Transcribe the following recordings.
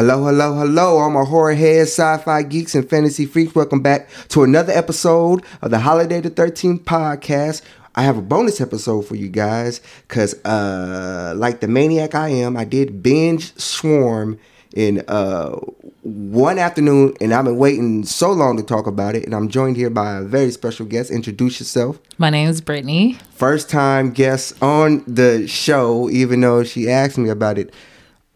Hello, hello, hello. All my horror heads, sci-fi geeks, and fantasy freaks. Welcome back to another episode of the Holiday the 13th podcast. I have a bonus episode for you guys because, uh, like the maniac I am, I did binge Swarm in uh, one afternoon, and I've been waiting so long to talk about it. And I'm joined here by a very special guest. Introduce yourself. My name is Brittany. First time guest on the show, even though she asked me about it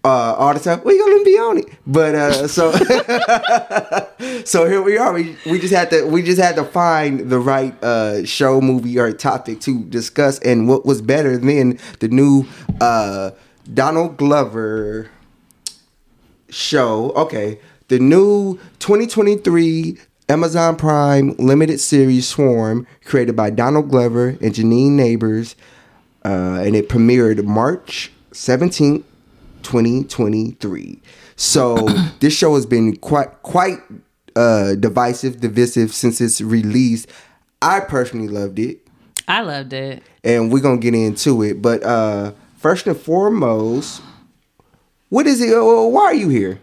uh, all the time. We gonna be on it, but uh, so so here we are. We, we just had to we just had to find the right uh, show, movie, or topic to discuss. And what was better than the new uh, Donald Glover show? Okay, the new 2023 Amazon Prime limited series Swarm, created by Donald Glover and Janine Nabers, uh, and it premiered March 17th. 2023. So this show has been quite quite uh, divisive, divisive since its release. I personally loved it. I loved it. And we're gonna get into it. But uh, first and foremost, what is it? Why are you here?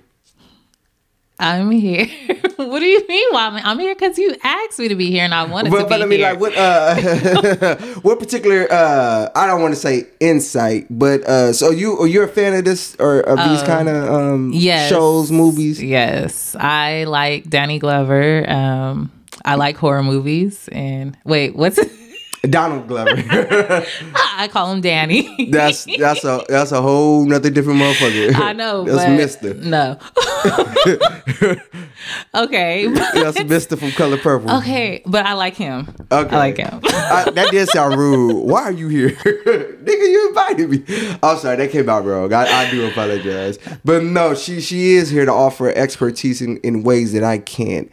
I'm here. what do you mean? Why I'm, I'm here? Because you asked me to be here, and I wanted but, to be here. but I mean, here. like, what? Uh, what particular? Uh, I don't want to say insight, but uh, so you are you're a fan of this or of these kind of um yes. shows, movies? Yes, I like Danny Glover. Um, I like horror movies. And wait, what's it? Donald Glover. I call him Danny. that's that's a that's a whole nother different motherfucker. I know. That's Mister. No. okay. That's Mister from Color Purple. Okay, but I like him. Okay. I like him. I, that did sound rude. Why are you here, nigga? You invited me. I'm sorry, that came out wrong. I, I do apologize, but no, she she is here to offer expertise in, in ways that I can't.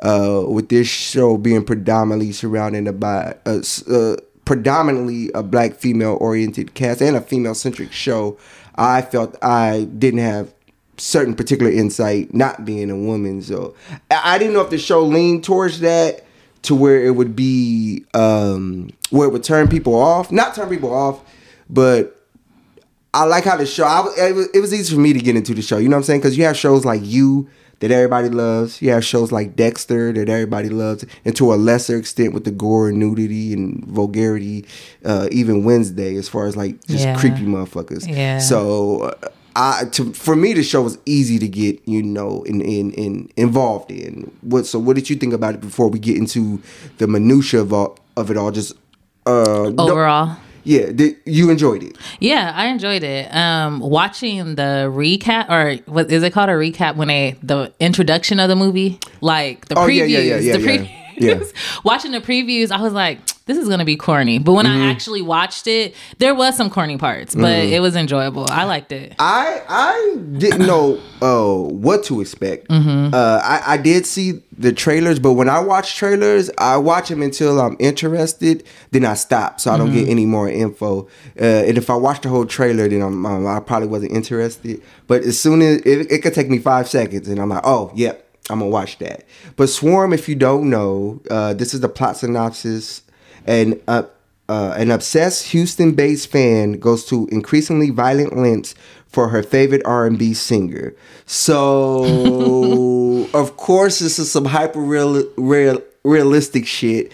Uh, with this show being predominantly surrounded by uh, uh, predominantly a black female oriented cast and a female centric show, I felt I didn't have certain particular insight not being a woman. So I didn't know if the show leaned towards that to where it would be um where it would turn people off. Not turn people off, but I like how the show. I, it was easy for me to get into the show. You know what I'm saying? Because you have shows like You that everybody loves. You have shows like Dexter that everybody loves, and to a lesser extent with the gore and nudity and vulgarity. Uh, even Wednesday, as far as like just Yeah. creepy motherfuckers. Yeah. So. Uh, I to for me the show was easy to get you know in in, in involved in. What so what did you think about it before we get into the minutia of all, of it all? Just uh, don't- Overall. Yeah, did, you enjoyed it. Yeah, I enjoyed it. Um, watching the recap, or what is it called a recap when they the introduction of the movie, like the Oh, previews, yeah, yeah, yeah, yeah, the previews. Yeah. watching the previews, I was like, this is gonna be corny. But when Mm-hmm. I actually watched it, there was some corny parts, but Mm. it was enjoyable. I liked it. I I didn't know uh, what to expect. Mm-hmm. Uh, I I did see the trailers, but when I watch trailers, I watch them until I'm interested. Then I stop, so I don't Mm-hmm. get any more info. Uh, and if I watch the whole trailer, then I'm, um, I probably wasn't interested. But as soon as it, it could take me five seconds, and I'm like, oh yep. I'm gonna watch that. But Swarm, if you don't know, uh, this is the plot synopsis. And uh, uh, an obsessed Houston-based fan goes to increasingly violent lengths for her favorite R&B singer. So, of course, this is some hyper real, real, realistic shit,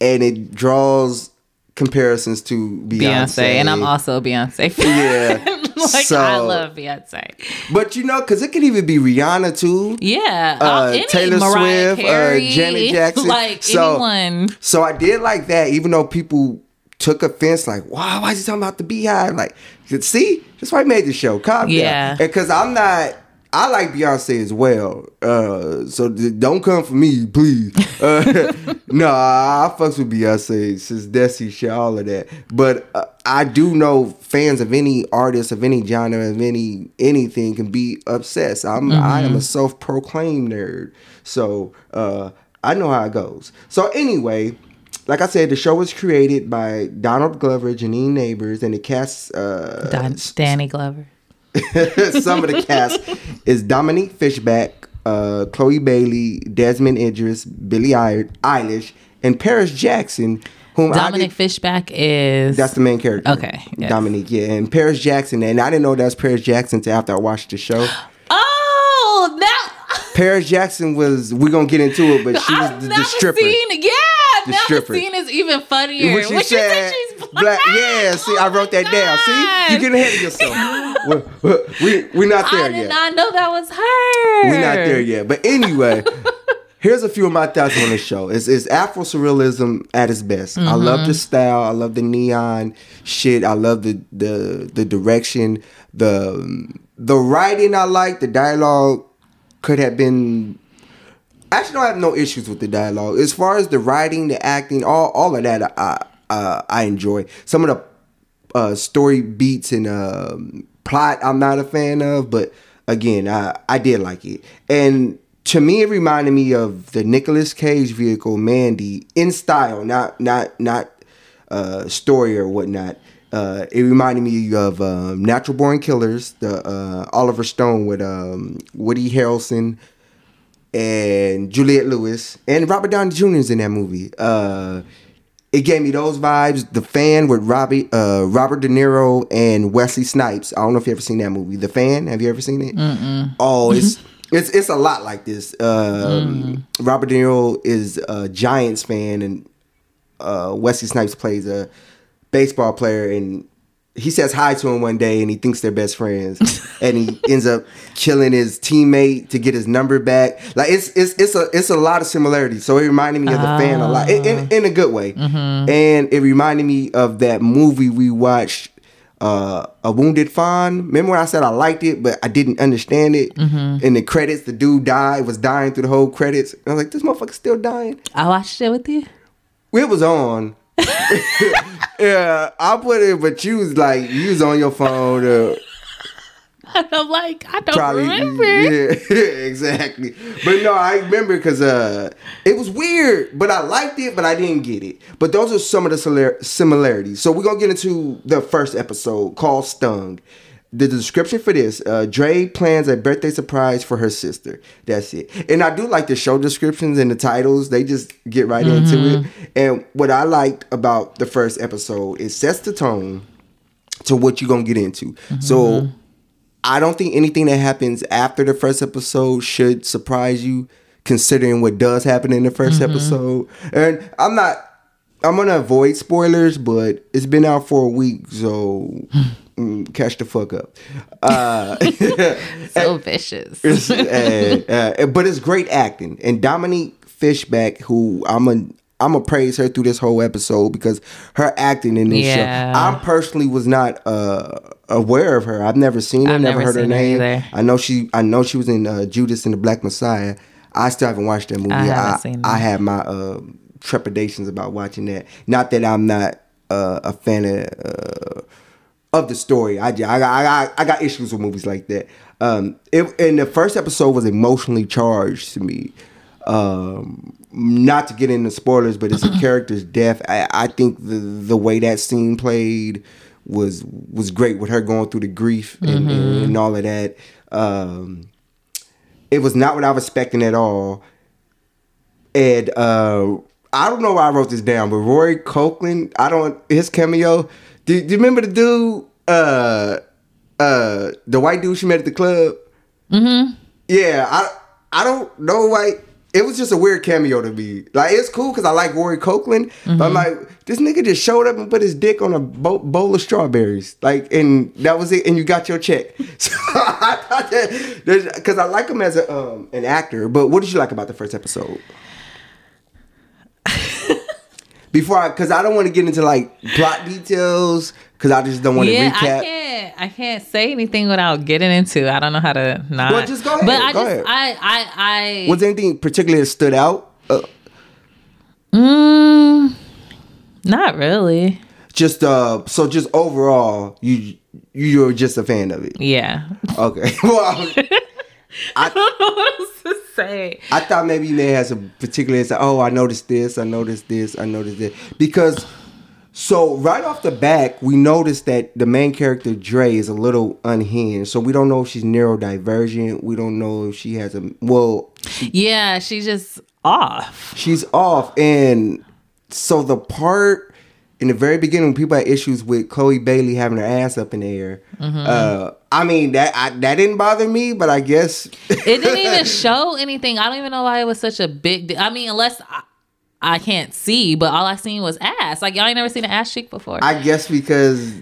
and it draws comparisons to Beyonce. Beyonce, and I'm also a Beyonce fan. Yeah. like So- I love Beyonce. But you know, because it could even be Rihanna too. Yeah, Uh, any Taylor Mariah Swift, uh, Janet Jackson. like So- anyone. So I did like that, even though people took offense, like, wow, why is he talking about the beehive? Like, see, that's why I made the show. Calm Yeah. down. Because I'm not, I like Beyonce as well. Uh, so don't come for me, please. Uh, no, I fucks with Beyonce since Desi shit, all of that. But uh, I do know fans of any artist, of any genre, of any anything can be obsessed. I'm I am a self-proclaimed nerd. So uh, I know how it goes. So anyway, like I said, the show was created by Donald Glover, Janine Nabers, and the cast. Uh, Don- Danny Glover. some of the cast is Dominique Fishback, uh, Chloe Bailey, Damson Idris, Billie Eil- Eilish, and Paris Jackson, whom Dominic did, Fishback is that's the main character. Okay, yes. Dominique, yeah, and Paris Jackson, and I didn't know that was Paris Jackson until after I watched the show. Oh, that Paris Jackson was. We're gonna get into it, but she was I've the, the stripper. seen. Yeah, The now stripper. the scene is even funnier. When she When she said, she's black. black, yeah. See, I Oh wrote that down. See, you God. getting ahead of yourself. we we we not there yet. I did yet. not know that was her. We're not there yet. But anyway, here's a few of my thoughts on the show. It's, it's Afro surrealism at its best. I love Mm-hmm. the style. I love the neon shit. I love the the the direction. The the writing I like. The dialogue could have been. Actually, don't have no issues with the dialogue. As far as the writing, the acting, all all of that, I uh, I enjoy. Some of the uh, story beats and um, plot I'm not a fan of, but again, I I did like it. And to me, it reminded me of the Nicolas Cage vehicle Mandy in style, not not not uh, story or whatnot. Uh, it reminded me of um, Natural Born Killers, the uh, Oliver Stone with um, Woody Harrelson and Juliette Lewis and Robert Downey Jr. is in that movie. It gave me those vibes. The Fan with Robbie, uh, Robert De Niro and Wesley Snipes. I don't know if you ever seen that movie. The Fan. Have you ever seen it? Oh, it's it's it's a lot like this. Um, Robert De Niro is a Giants fan, and uh, Wesley Snipes plays a baseball player, and he says hi to him one day, and he thinks they're best friends, and he ends up killing his teammate to get his number back. Like it's it's it's a it's a lot of similarities. So it reminded me of the fan a lot, in, in, ah. in a good way, mm-hmm. and it reminded me of that movie we watched. Uh, a wounded fawn. Remember when I said I liked it, but I didn't understand it. Mm-hmm. In the credits, the dude died, was dying through the whole credits. I was like, this motherfucker's still dying. I watched it with you. It was on. yeah, I put it, but you was like, you was on your phone. Uh, I'm like, I don't probably, remember. yeah, exactly. But no, I remember because uh, it was weird, but I liked it, but I didn't get it. But those are some of the similarities. So we're gonna get into the first episode called "Stung." The description for this: uh, Dre plans a birthday surprise for her sister. That's it. And I do like the show descriptions and the titles; they just get right into mm-hmm. it. And what I liked about the first episode is sets the tone to what you're gonna get into. So mm-hmm. I don't think anything that happens after the first episode should surprise you, considering what does happen in the 1st mm-hmm. episode. And I'm not, I'm gonna avoid spoilers, but it's been out for a week, so mm, catch the fuck up. Uh, So vicious. it's, uh, uh, but it's great acting, and Dominique Fishback, who I'm a. I'm gonna praise her through this whole episode because her acting in this Yeah. show. I personally was not uh, aware of her. I've never seen her, I've never, never heard her name. either. I know she. I know she was in uh, Judas and the Black Messiah. I still haven't watched that movie. I haven't I, I have my uh, trepidations about watching that. Not that I'm not uh, a fan of. Uh, of the story. I, I, got- I, got, I got issues with movies like that. Um, it, and the first episode was emotionally charged to me. Um, not to get into spoilers, but it's a character's death. I, I think the the way that scene played was was great with her going through the grief and, and, and all of that. Um, it was not what I was expecting at all. And uh, I don't know why I wrote this down, but Rory Copeland, I don't his cameo. Do, do you remember the dude, uh, uh, the white dude she met at the club? Mm-hmm. Yeah, I I don't know why. It was just a weird cameo to me. Like it's cool because I like Rory Copeland, but I'm like, this nigga just showed up and put his dick on a bo- bowl of strawberries, like, and that was it, and you got your check. So I thought that because I like him as a um, an actor. But what did you like about the first episode? Before I, because I don't want to get into like plot details, because I just don't want to yeah, recap. I can't. I can't say anything without getting into. I don't know how to not. Well, just go ahead, But I go just, ahead. I, I, I. Was there anything particularly that stood out? Uh, Mm, not really. just uh, so just overall, you you're just a fan of it. Yeah. Okay. well, I, was- I don't know what else to say. I thought maybe you may have some particular. Say, oh, I noticed this. I noticed this. I noticed this because. So right off the back, we noticed that the main character Dre is a little unhinged. So we don't know if she's neurodivergent. We don't know if she has a well. Yeah, she's just off. she's off and so the part in the very beginning when people had issues with chloe bailey having her ass up in the air uh I mean that I, that didn't bother me, but I guess it didn't even show anything. I don't even know why it was such a big. Di- I mean, unless I, I can't see, but all I seen was ass. Like y'all ain't never seen an ass cheek before. I guess because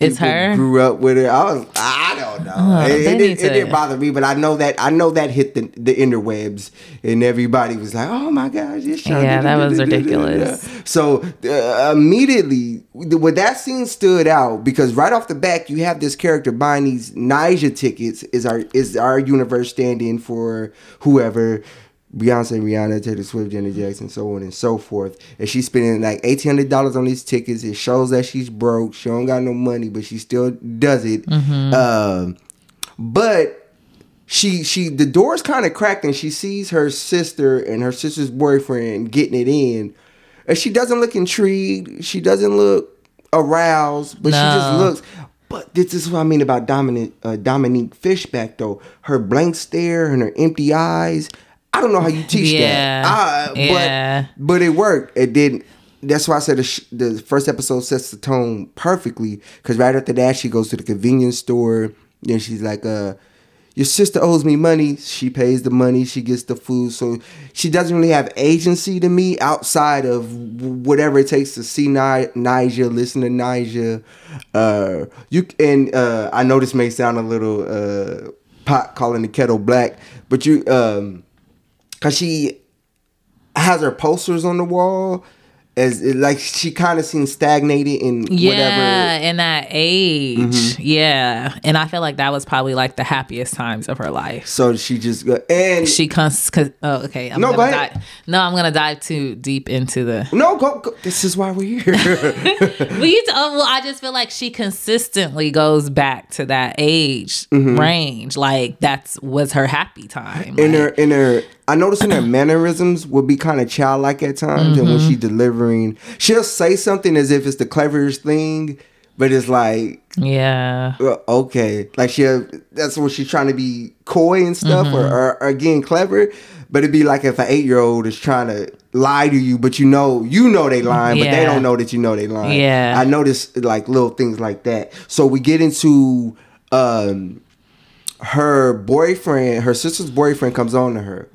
It's her? Grew up with it. I was. I don't know. Oh, it, it, didn't, it didn't bother me, but I know that I know that hit the the interwebs, and everybody was like, "Oh my gosh, this show." Yeah, that was ridiculous. So uh, immediately, when that scene stood out because right off the back, you have this character buying these Ni'Jah tickets. Is our is our universe stand-in for whoever. Beyonce, Rihanna, Taylor Swift, Janet Jackson, so on and so forth. And she's spending like eighteen hundred dollars on these tickets. It shows that she's broke. She don't got no money, but she still does it. Mm-hmm. Um, but she she the door's kind of cracked, and she sees her sister and her sister's boyfriend getting it in, and she doesn't look intrigued. She doesn't look aroused, but she just looks. But this is what I mean about Dominic uh, Dominique Fishback though. Her blank stare and her empty eyes. I don't know how you teach Yeah. that. Uh, Yeah. But but it worked. It didn't. That's why I said the, sh- the first episode sets the tone perfectly. Because right after that, she goes to the convenience store. Then she's like, "Uh, your sister owes me money. She pays the money. She gets the food. So she doesn't really have agency to me outside of whatever it takes to see Ni- Nigel, listen to Nigel. Uh, you and uh, I know this may sound a little uh, pot calling the kettle black, but you um, cause she has her posters on the wall as it, like she kind of seems stagnated in whatever. yeah, whatever. in that age. Mm-hmm. Yeah, and I feel like that was probably like the happiest times of her life. So she just go and She cons. Cause, oh, okay. I'm No, go ahead. dive, no, I'm gonna dive too deep into the. no go, go. This is why we're here. T- oh, well, I just feel like she consistently goes back to that age Mm-hmm. range. Like that's was her happy time. in Like, her in her I noticed in her mannerisms would be kind of childlike at times and when Mm-hmm. delivering she'll say something as if it's the cleverest thing but it's like yeah. uh, okay like she that's when she's trying to be coy and stuff Mm-hmm. or, or, or again clever but it'd be like if an eight year old is trying to lie to you but you know you know they lying but they don't know that you know they lying Yeah. I noticed like little things like that so we get into um her boyfriend, her sister's boyfriend, comes on to her,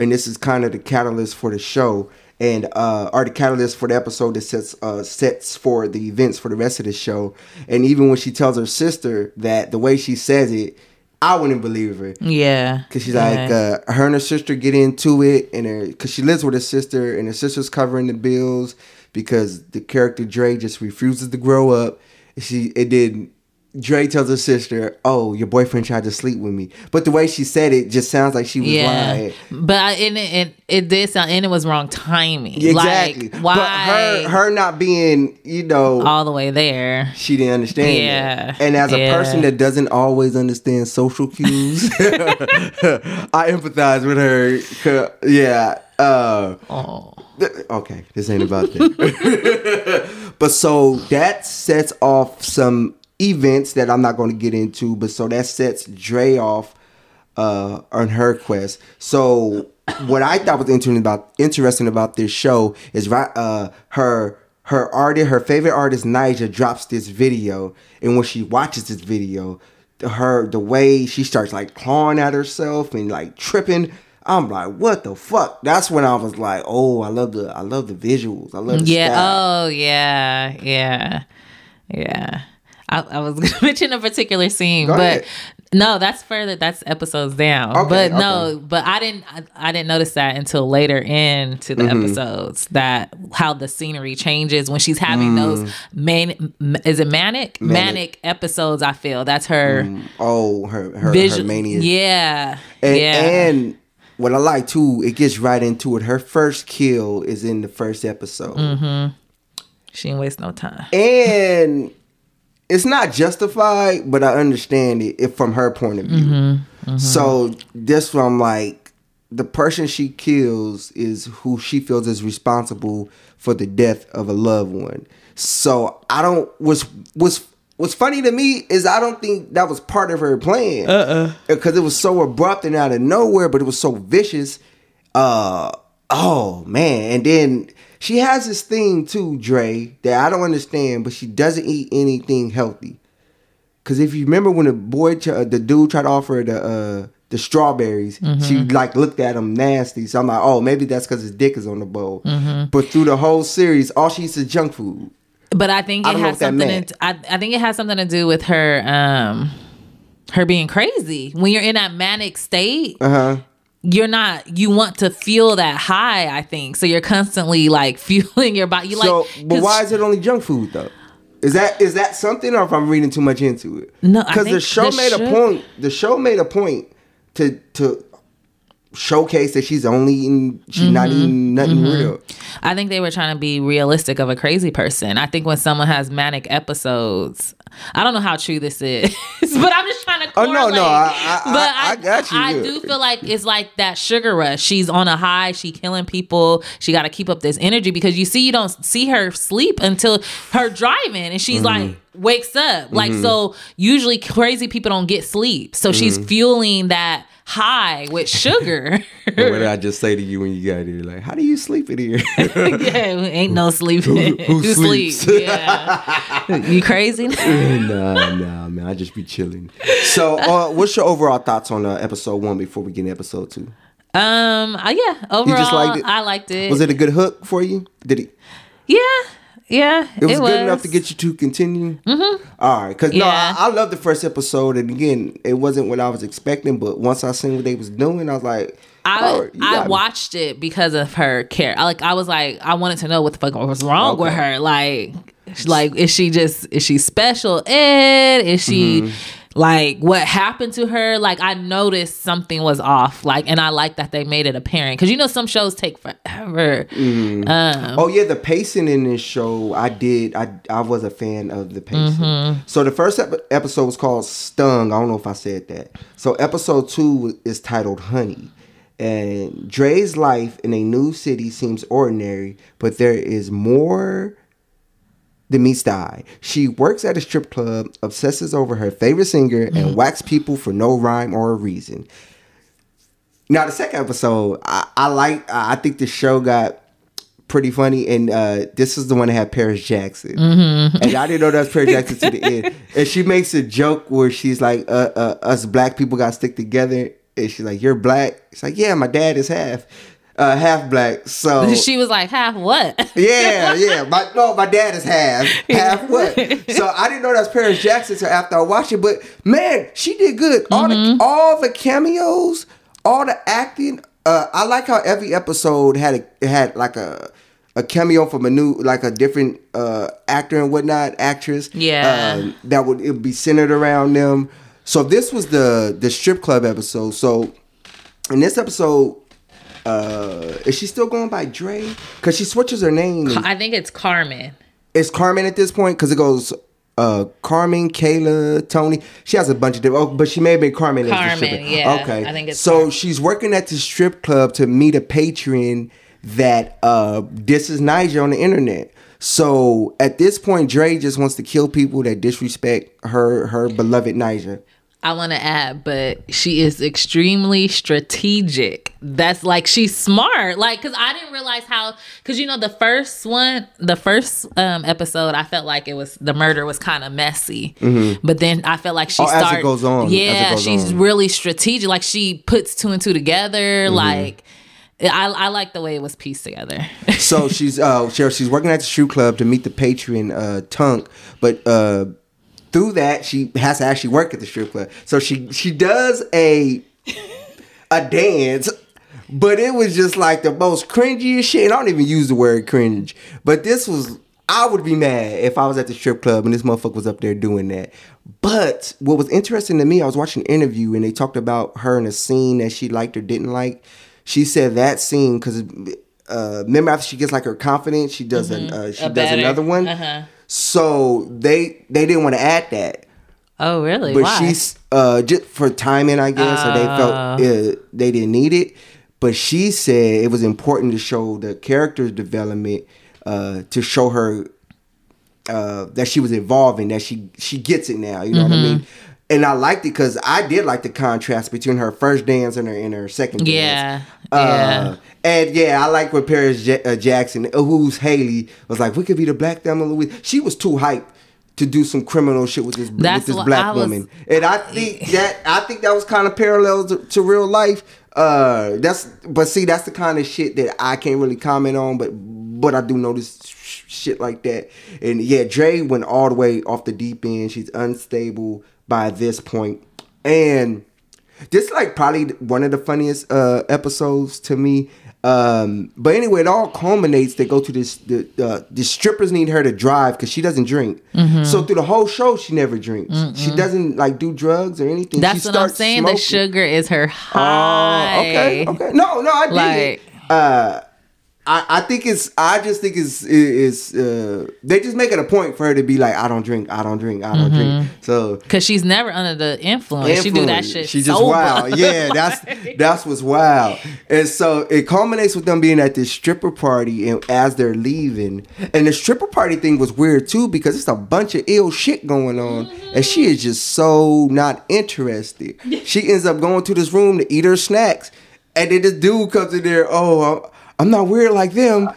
and this is kind of the catalyst for the show, and uh, or the catalyst for the episode that sets uh, sets for the events for the rest of the show. And even when she tells her sister that the way she says it, I wouldn't believe her. Yeah. Cause she's yeah. like, uh, her and her sister get into it, and her, cause she lives with her sister, and her sister's covering the bills because the character Dre just refuses to grow up. She it did. Dre tells her sister, "Oh, your boyfriend tried to sleep with me," but the way she said it just sounds like she was yeah. lying. But I, and it, it, it did sound, and it was wrong timing. Exactly. Like, why? But her her not being, you know, all the way there. she didn't understand. Yeah. that. And as a Yeah. person that doesn't always understand social cues, I empathize with her. Yeah. Uh, Oh. okay, this ain't about that. but so that sets off some events that I'm not going to get into. But so that sets Dre off uh, on her quest. So what I thought was interesting about interesting about this show is right uh, her her artist her favorite artist Ni'Jah drops this video, and when she watches this video, her the way she starts like clawing at herself and like tripping. I'm like, what the fuck? That's when I was like, oh, I love the I love the visuals. I love the Yeah. style. Oh, yeah. Yeah. Yeah. I, I was going to mention a particular scene, Go but ahead. no, that's further. That's episodes down. Okay, but no, but I didn't. I, I didn't notice that until later into the Mm-hmm. episodes that how the scenery changes when she's having those man. Is it manic? Mm. Manic. manic? episodes. I feel that's her Oh, her her, her mania. Yeah. And, yeah. and what I like too, it gets right into it. Her first kill is in the first episode. Mm-hmm. she didn't waste no time. And it's not justified, but I understand it if from her point of view. Mm-hmm. So this from like, the person she kills is who she feels is responsible for the death of a loved one. So I don't what's what's what's funny to me is I don't think that was part of her plan. Uh Because it was so abrupt and out of nowhere, but it was so vicious. Uh oh man. And then she has this thing too, Dre, that I don't understand, but she doesn't eat anything healthy. Cause if you remember when the boy, uh, the dude tried to offer her the uh, the strawberries, Mm-hmm. she like looked at him nasty. So I'm like, oh, maybe that's because his dick is on the bowl. Mm-hmm. But through the whole series, all she eats is junk food. But I think it don't has something. To, I, I think it has something to do with her, um, her being crazy. When you're in that manic state, Uh huh. You're not. You want to feel that high. I think so. You're constantly like fueling your body. You So, like, but why is it only junk food though? Is that is that something, or if I'm reading too much into it? No, because the show the made show- a point. The show made a point to to showcase that she's only eating. She's not Mm-hmm. eating nothing real. I think they were trying to be realistic of a crazy person. I think when someone has manic episodes, I don't know how true this is, but I'm just trying to. Oh, no, no, I- I- but I- I got you. I do feel like it's like that sugar rush. She's on a high. She killing people. She got to keep up this energy because you see, you don't see her sleep until her driving, and she's Mm-hmm. like wakes up. Like so, usually crazy people don't get sleep, so she's Mm-hmm. fueling that high with sugar. what did I just say to you when you got here? Like, how do you sleep in here? yeah, ain't no sleeping. who Who sleeps? sleep? Yeah. you crazy? nah, nah, man. I just be chilling. So, uh, what's your overall thoughts on uh, episode one before we get into episode two? Um. uh, yeah. Overall, just liked it? I liked it. Was it a good hook for you? Did it? Yeah. Yeah. It was good enough to get you to continue. Mm-hmm. All right, because no, I, I love the first episode, and again, it wasn't what I was expecting. But once I seen what they was doing, I was like, I I me. watched it because of her care. I, like I was like I wanted to know what the fuck was wrong with her. Like like is she just is she special ed? Is she Mm-hmm. like what happened to her? Like I noticed something was off. Like and I like that they made it apparent because you know some shows take forever. Mm-hmm. Um, Oh yeah, the pacing in this show, I did. I I was a fan of the pacing. Mm-hmm. So the first ep- episode was called "Stung." I don't know if I said that. So episode two is titled "Honey," and Dre's life in a new city seems ordinary, but there is more than meets the eye. She works at a strip club, obsesses over her favorite singer, and whacks people for no rhyme or reason. Now the second episode, I, I like. I think the show got pretty funny, and uh, this is the one that had Paris Jackson, and I didn't know that was Paris Jackson to the end. And she makes a joke where she's like, uh, uh, "Us black people got to stick together," and she's like, "You're black." It's like, "Yeah, my dad is half." Uh, half black, so she was like half what? yeah, yeah. My no, my dad is half. Half what? So I didn't know that was Paris Jackson until after I watched it. But man, she did good. All Mm-hmm. the all the cameos, all the acting. Uh, I like how every episode had a had like a a cameo from a new like a different uh actor and whatnot, actress. Yeah. um, that would it would be centered around them. So this was the the strip club episode. So in this episode. Uh, is she still going by Dre? Cause she switches her name. I think it's Carmen. it's Carmen at this point because it goes uh Carmen, Kayla, Tony. She has a bunch of different, oh, but she may have been Carmen. Carmen, yeah. Okay, I think it's so Carmen. she's working at the strip club to meet a patron that uh this is Ni'Jah on the internet. So at this point, Dre just wants to kill people that disrespect her her beloved Ni'Jah. I want to add, but she is extremely strategic. That's like she's smart. Like, cause I didn't realize how. Cause you know the first one, the first um episode, I felt like it was the murder was kind of messy. But then I felt like she Mm-hmm. Oh, as it goes on, Yeah, goes she's on. really strategic. Like she puts two and two together. Mm-hmm. Like. I, I like the way it was pieced together. so she's uh she's working at the shoe club to meet the patron uh Tunk, but uh through that she has to actually work at the strip club. So she she does a a dance, but it was just like the most cringiest shit. And I don't even use the word cringe, but this was I would be mad if I was at the strip club and this motherfucker was up there doing that. But what was interesting to me, I was watching an interview and they talked about her in a scene that she liked or didn't like. She said that scene because uh, remember after she gets like her confidence, she does an, uh, she A does another one. uh-huh. So they they didn't want to add that, oh, really? but Why? she's uh just for timing, I guess, or they felt uh, they didn't need it. But she said it was important to show the character's development, uh, to show her uh, that she was evolving, that she she gets it now. You know what I Mm-hmm. mean? And I liked it because I did like the contrast between her first dance and her and her second Yeah, dance. Uh, and yeah, I like what Paris Ja- uh, Jackson, who's Haley, was like. We could be the Black Thelma Louise. She was too hype to do some criminal shit with this That's with this black was- woman. And I think that I think that was kind of parallel to, to real life. Uh, that's but see, that's the kind of shit that I can't really comment on, but but I do notice sh- shit like that. And yeah, Dre went all the way off the deep end. She's unstable by this point, and this is like probably one of the funniest uh episodes to me. Um, but anyway, it all culminates. They go to this. The uh, the strippers need her to drive because she doesn't drink. Mm-hmm. So through the whole show, she never drinks. She doesn't like do drugs or anything. That's she what I'm saying. The sugar is her Oh, high. okay, okay. No, no, I dig Like- it. Uh, I, I think it's. I just think it's. Is uh, they just make it a point for her to be like, I don't drink, I don't drink, I don't drink. So Cause she's never under the influence. She do that shit. She just sober. wild. Yeah, that's that's what's wild. And so it culminates with them being at this stripper party and as they're leaving. And the stripper party thing was weird too because it's a bunch of ill shit going on. And she is just so not interested. She ends up going to this room to eat her snacks. And then this dude comes in there, oh, I'm- I'm not weird like them.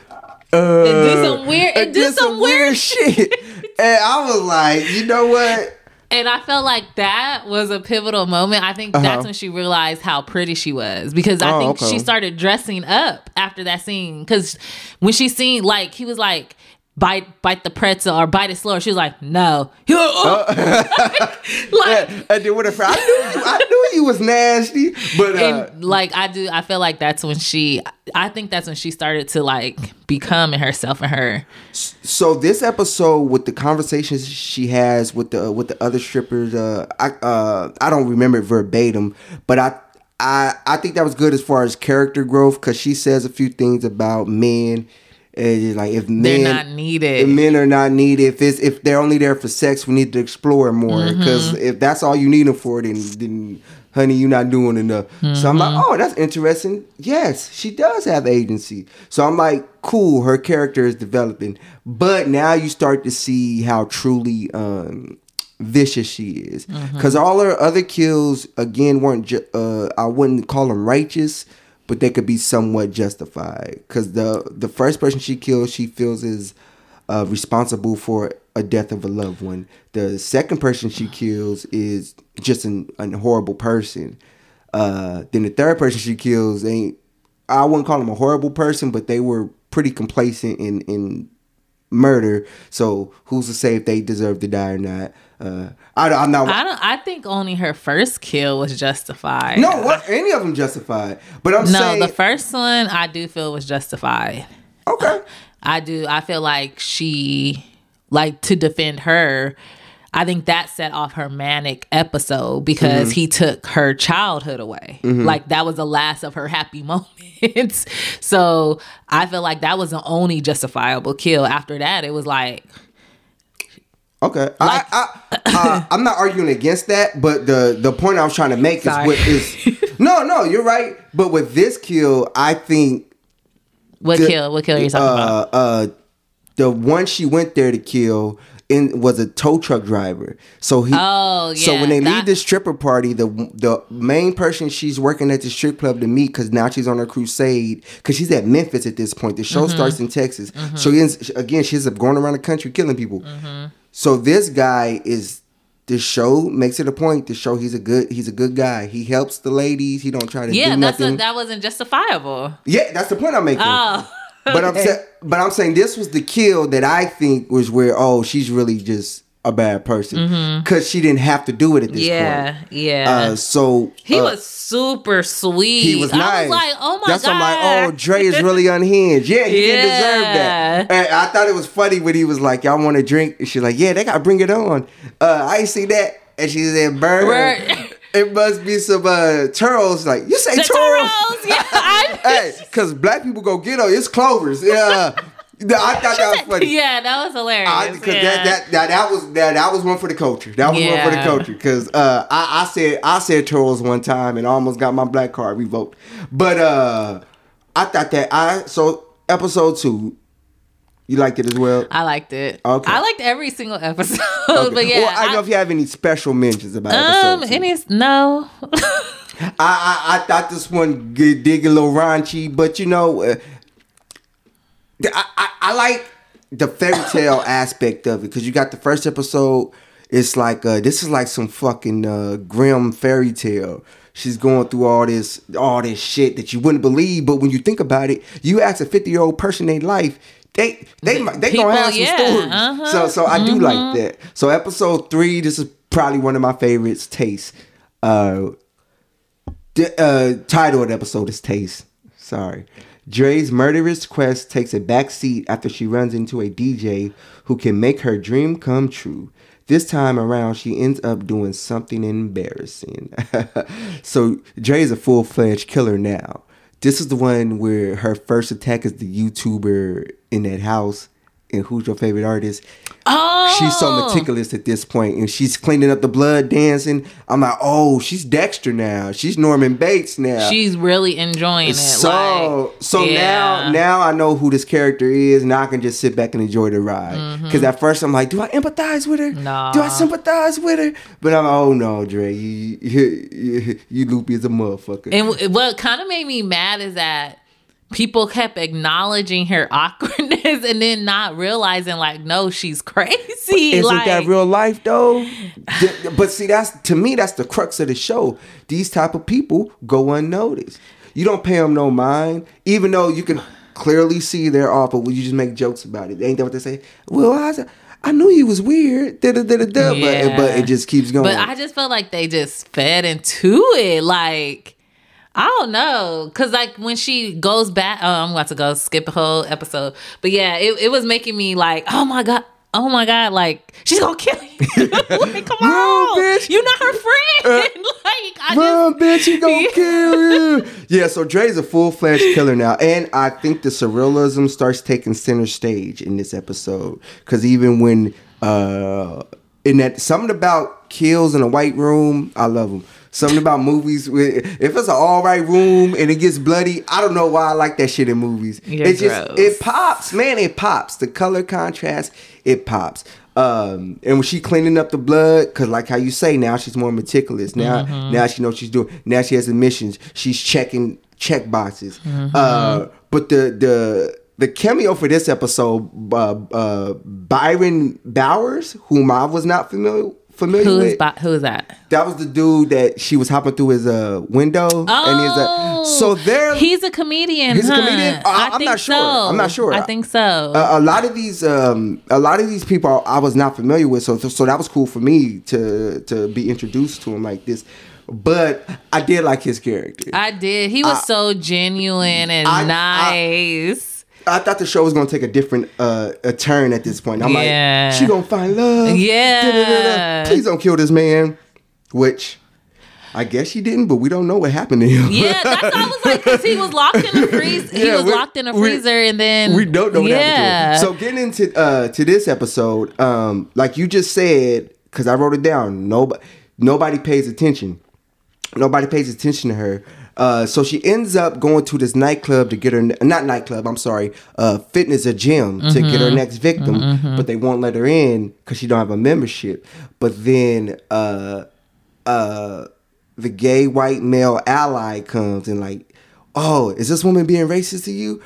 Uh, do some weird- and and do did some weird weird shit. and I was like, you know what? And I felt like that was a pivotal moment. I think Uh-huh. that's when she realized how pretty she was because I Oh, think okay. she started dressing up after that scene. Because when she seen like he was like bite bite the pretzel or bite it slower, she was like no. He was like, oh. like And, and then I knew you, I knew you was nasty, but uh, and like I do, I feel like that's when she. I think that's when she started to like become in herself and her. so this episode with the conversations she has with the with the other strippers, uh, I uh, I don't remember it verbatim, but I. I, I think that was good as far as character growth because she says a few things about men and like if men They're not needed. if men are not needed if it's if they're only there for sex we need to explore more Mm-hmm. because if that's all you need them for then then honey you're not doing enough. So i'm Mm-hmm. like oh that's interesting. Yes she does have agency. So i'm like cool her character is developing. But now you start to see how truly um vicious she is. Mm-hmm. because all her other kills again weren't ju- uh i wouldn't call them righteous but they could be somewhat justified. Because the the first person she kills she feels is uh, responsible for a death of a loved one. The second person she kills is just an, an horrible person. Uh, then the third person she kills ain't I wouldn't call them a horrible person, but they were pretty complacent in in murder. So who's to say if they deserve to die or not? Uh, I, I'm not. I don't. I think only her first kill was justified. no, what any of them justified, but I'm no, saying the first one I do feel was justified. okay. I do. I feel like she, like to defend her. I think that set off her manic episode because he took her childhood away. Like that was the last of her happy moments. so I feel like that was the only justifiable kill. After that, it was like Okay, I, I, uh, I'm not arguing against that, but the the point I was trying to make Sorry. is what is no, no, you're right. But with this kill, I think what the- kill? What kill are you talking about? uh, uh, the one she went there to kill in was a tow truck driver. So he, Oh, yeah, So when they that- leave the stripper party, the the main person she's working at the strip club to meet because now she's on her crusade because she's at Memphis at this point. The show Mm-hmm. starts in Texas. So he ends, again, she's up going around the country killing people. Mm-hmm. So this guy is. The show makes it a point to show he's a good he's a good guy. He helps the ladies. He don't try to Yeah, do that's nothing. a, that wasn't justifiable. yeah, that's the point I'm making. Oh, But I'm saying, but I'm saying this was the kill that I think was where oh she's really just a bad person because she didn't have to do it at this Mm-hmm. yeah, point. yeah. Uh, so he uh, was super sweet. he was nice. I was like, oh my That's god. why I'm like, oh, Dre is really unhinged. Yeah, he didn't deserve that. And I thought it was funny when he was like, y'all want to drink? And she's like, yeah, they got to bring it on. Uh, I see that. And she said, burn. Burn. It must be some uh, turtles. Like, you say The turtles? Yeah. Hey, because black people go get on. It's clovers. Yeah. I thought that was funny. yeah, that was hilarious. Because yeah. that, that that that was that that was one for the culture. That was one for the culture. Because uh, I, I said I said turtles one time and I almost got my black card revoked. But uh, I thought that I so episode two, you liked it as well. I liked it. Okay. I liked every single episode, Okay. but yeah. well, I don't know if you have any special mentions about um, any no. I, I I thought this one g- dig a little raunchy, but you know, uh, I, I I like the fairy tale aspect of it because you got the first episode. It's like uh, this is like some fucking uh, grim fairy tale. She's going through all this all this shit that you wouldn't believe, but when you think about it, you ask a fifty year old person in life, they they they, they People, gonna have some yeah, stories. uh-huh, So so I do like that. So episode three, this is probably one of my favorites. Taste. Uh, the uh, title of the episode is Taste. Sorry. Dre's murderous quest takes a backseat after she runs into a DJ who can make her dream come true. This time around, she ends up doing something embarrassing. so Dre is a full fledged killer now. This is the one where her first attack is the YouTuber in that house. And who's your favorite artist? Oh, She's so meticulous at this point, and she's cleaning up the blood, dancing. I'm like, oh, she's Dexter now. She's Norman Bates now. She's really enjoying it. so like, so yeah. now now I know who this character is. Now I can just sit back and enjoy the ride. Because at first I'm like, do I empathize with her? Mm-hmm. Nah. Do I sympathize with her? But I'm like, oh no, Dre, you you, you, you loopy as a motherfucker. And what kind of made me mad is that people kept acknowledging her awkwardness and then not realizing, like, no, she's crazy. Isn't like, that real life though? But see, that's to me, that's the crux of the show. These type of people go unnoticed. You don't pay them no mind, even though you can clearly see they're off. But you just make jokes about it. Ain't that what they say? Well, I, I knew he was weird. Da, da, da, da, da. Yeah. But but it just keeps going. But I just felt like they just fed into it. Like, I don't know. Cause like when she goes back, oh, I'm about to go skip a whole episode. But yeah, it, it was making me like, oh my God. Oh my God, like she's gonna kill you. like, come Run, on. bitch. You're not her friend. like I Run, just bitch, he gonna kill you. Yeah, so Dre's a full fledged killer now. And I think the surrealism starts taking center stage in this episode. Cause even when uh in that something about kills in a white room, I love them. Something about movies with if it's an all right room and it gets bloody, I don't know why I like that shit in movies. You're it just it pops, man, it pops. The color contrast, it pops. Um, and when she cleaning up the blood, cause like how you say, now she's more meticulous. Now, Mm-hmm. now she knows what she's doing. Now she has admissions. She's checking check boxes. Mm-hmm. Uh, but the the the cameo for this episode, uh, uh, Byron Bowers, whom I was not familiar familiar who is with. bo- who is that? that was the dude that she was hopping through his uh window. and he's Oh, a, so there. He's a comedian. He's a comedian? I- I'm think not sure. so. I'm not sure. I think so. a, a lot of these um a lot of these people I was not familiar with so so that was cool for me to to be introduced to him like this but I did like his character I, did. He was I- so genuine and I- I- nice. thought the show was gonna take a different uh a turn at this point I'm Yeah. like she gonna find love Yeah. Da-da-da-da. please don't kill this man which I guess she didn't but we don't know what happened to him yeah, that's what I was like, because he was locked in the freezer. he was we- locked in a we- freezer, and then we don't know what yeah. happened to him. So getting into uh to this episode, um, like you just said, because I wrote it down. Nobody nobody pays attention. Nobody pays attention to her. Uh, so she ends up going to this nightclub to get her not nightclub. I'm sorry, uh, fitness a gym to get her next victim, but they won't let her in because she don't have a membership. But then uh, uh, the gay white male ally comes and like, oh, is this woman being racist to you?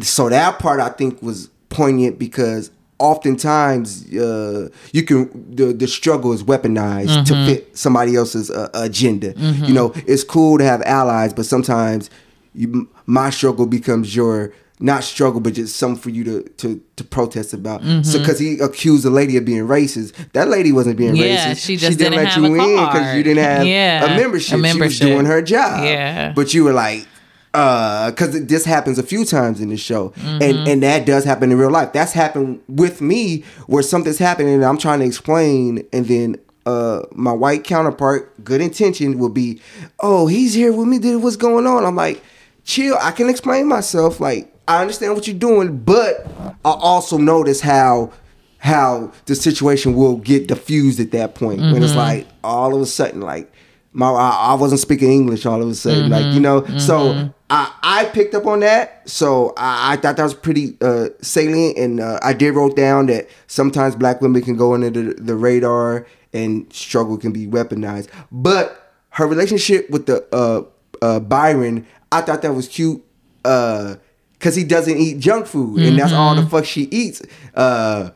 so that part I think was poignant because oftentimes uh, you can the the struggle is weaponized to fit somebody else's uh, agenda. You know, it's cool to have allies, but sometimes you, my struggle becomes your not struggle, but just something for you to to, to protest about. So, because he accused the lady of being racist, that lady wasn't being Yeah, racist. she just she didn't have a because you didn't have Yeah, a membership. a She was doing her job. Yeah. but you were like, uh because this happens a few times in the show Mm-hmm. and and that does happen in real life. That's happened with me where something's happening and i'm trying to explain and then uh my white counterpart good intention will be oh he's here with me dude. What's going on? I'm like chill. I can explain myself. Like i understand what you're doing but i also notice how how the situation will get diffused at that point when it's like all of a sudden like my I, I wasn't speaking English all of a sudden, like you know. So I I picked up on that. So I, I thought that was pretty uh, salient, and uh, I did wrote down that sometimes black women can go under the, the radar and struggle can be weaponized. But her relationship with the uh, uh, Byron, I thought that was cute. Uh, because he doesn't eat junk food, and that's all the fuck she eats. Uh,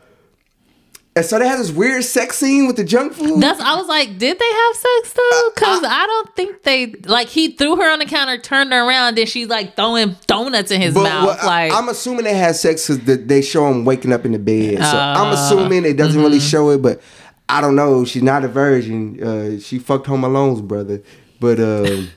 and so they had this weird sex scene with the junk food. That's I was like, did they have sex though? Because I, don't think they like he threw her on the counter, turned her around, then she's like throwing donuts in his But mouth. what- like I, am assuming they had sex because they show him waking up in the bed. So I'm Uh, assuming it doesn't really mm-hmm. show it, but I don't know. She's not a virgin. Uh, she fucked Home Alone's brother, but um,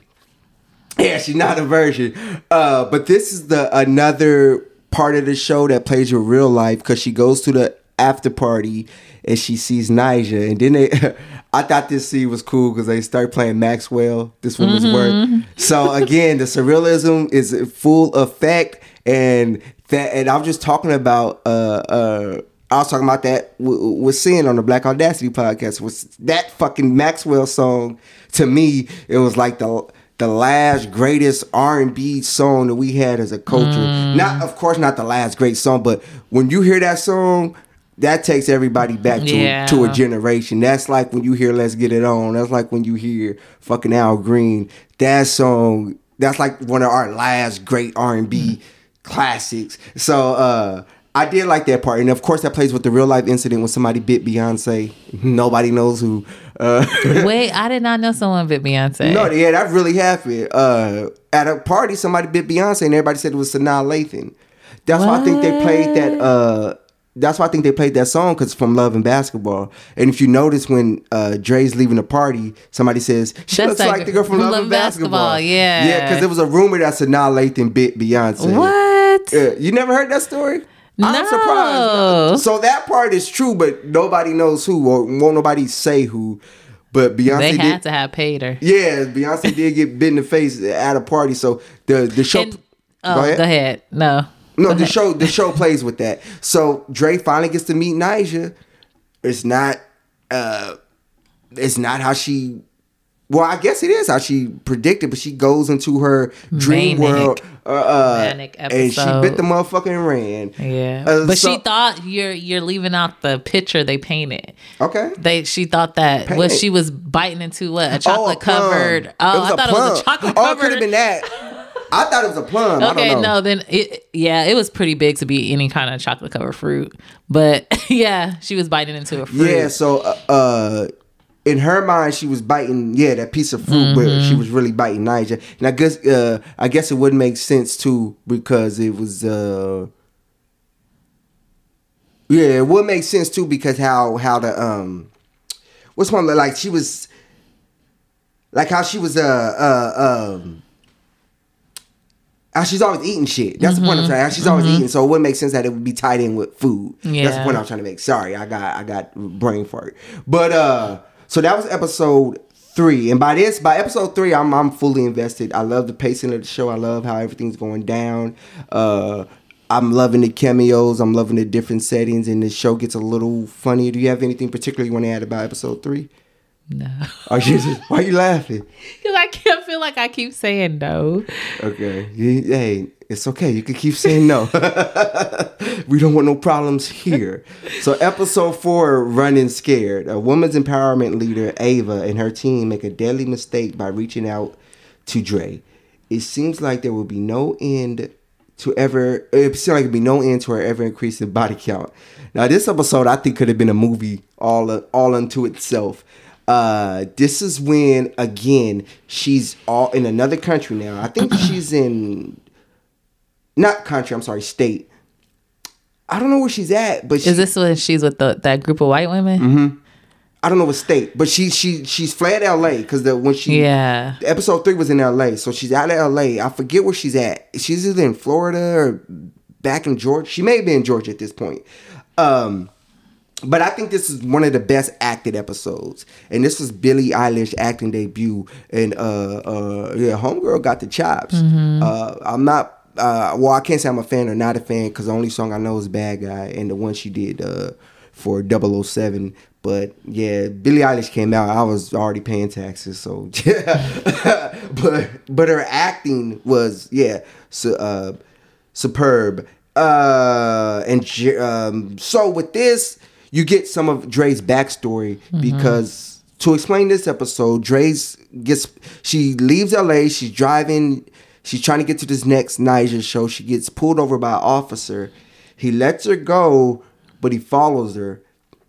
yeah, she's not a virgin. Uh, but this is the another part of the show that plays with real life because she goes to the after party and she sees Ni'Jah, and then they. I thought this scene was cool because they start playing Maxwell, this woman's Mm-hmm. work. So again, the surrealism is full effect, and that, and I'm just talking about. uh uh I was talking about that w- with Sin on the Black Audacity podcast. Was that fucking Maxwell song to me? It was like the the last greatest R and B song that we had as a culture. Mm. Not, of course, not the last great song, but when you hear that song, that takes everybody back to Yeah. to a generation. That's like when you hear "Let's Get It On." That's like when you hear fucking Al Green. That song. That's like one of our last great R and B classics. So uh I did like that part, and of course that plays with the real life incident when somebody bit Beyonce. Nobody knows who. Uh, wait, I did not know someone bit Beyonce. no, yeah, that really happened. Uh, at a party, somebody bit Beyonce, and everybody said it was Sanaa Lathan. That's why I think they played that. That's why I think they played that song because from Love and Basketball. And if you notice when uh, Dre's leaving the party, somebody says she That's looks like the girl from, Love, and Basketball. yeah. yeah, because there was a rumor that Sanaa Lathan bit Beyonce. What? Uh, you never heard that story? I'm No. surprised. So that part is true, but nobody knows who, or won't nobody say who. But Beyonce They did. had to have paid her. Yeah, Beyonce did get bit in the face at a party. So the the show. And- oh, go ahead. No. No, the show the show plays with that. So Dre finally gets to meet Nija. It's not. uh It's not how she. Well, I guess it is how she predicted, but she goes into her dream Manic. world, uh, uh, and she bit the motherfucker and ran. Yeah. Uh, but so- she thought you're you're leaving out the picture they painted. Okay. They she thought that Paint what she was biting into what a Oh, a chocolate plum. covered. Oh, I thought it was a plum. chocolate Oh, covered. could have been that. I thought it was a plum. I Okay, don't know. no, then it yeah, it was pretty big to be any kind of chocolate covered fruit. But yeah, she was biting into a fruit. Yeah, so uh, uh in her mind she was biting yeah that piece of fruit but Mm-hmm. she was really biting Ni'Jah. And I guess uh I guess it would make sense too because it was uh yeah, it would make sense too because how how the um what's one like she was like how she was uh uh um how she's always eating shit. That's the point I'm Mm-hmm. trying. How she's always eating, so it would make sense that it would be tied in with food. That's the point I'm trying to make. Sorry, I got I got brain fart. But uh, so that was episode three, and by this by episode three, I'm I'm fully invested. I love the pacing of the show. I love how everything's going down. Uh, I'm loving the cameos. I'm loving the different settings, and the show gets a little funny. Do you have anything particular you want to add about episode three? No. Are you just, why are you laughing? Because I can't feel like I keep saying no. Okay. Hey, it's okay. You can keep saying no. we don't want no problems here. So, episode four Running Scared. A woman's empowerment leader, Ava, and her team make a deadly mistake by reaching out to Dre. It seems like there will be no end to ever, it seems like there'll be no end to her ever increasing body count. Now, this episode I think could have been a movie all, all unto itself. Uh, this is when again she's all in another country now. I think she's in not country. I'm sorry, state. I don't know where she's at, but she, Is this when she's with the, that group of white women? Mm-hmm. I don't know what state, but she she she's fled L.A. because the when she Yeah. episode three was in L.A. So she's out of L.A. I forget where she's at. She's either in Florida or back in Georgia. She may be in Georgia at this point. Um, but I think this is one of the best acted episodes, and this was Billie Eilish acting debut, and uh, uh, yeah, Homegirl got the chops. Uh, I'm not, uh, well, I can't say I'm a fan or not a fan because the only song I know is Bad Guy, and the one she did uh, for 007. But yeah, Billie Eilish came out. I was already paying taxes, so yeah. but but her acting was yeah, so, uh, superb. Uh, and um, so with this, you get some of Dre's backstory because to explain this episode, Dre's gets she leaves LA. She's driving. She's trying to get to this next Ni'Jah show. She gets pulled over by an officer. He lets her go, but he follows her.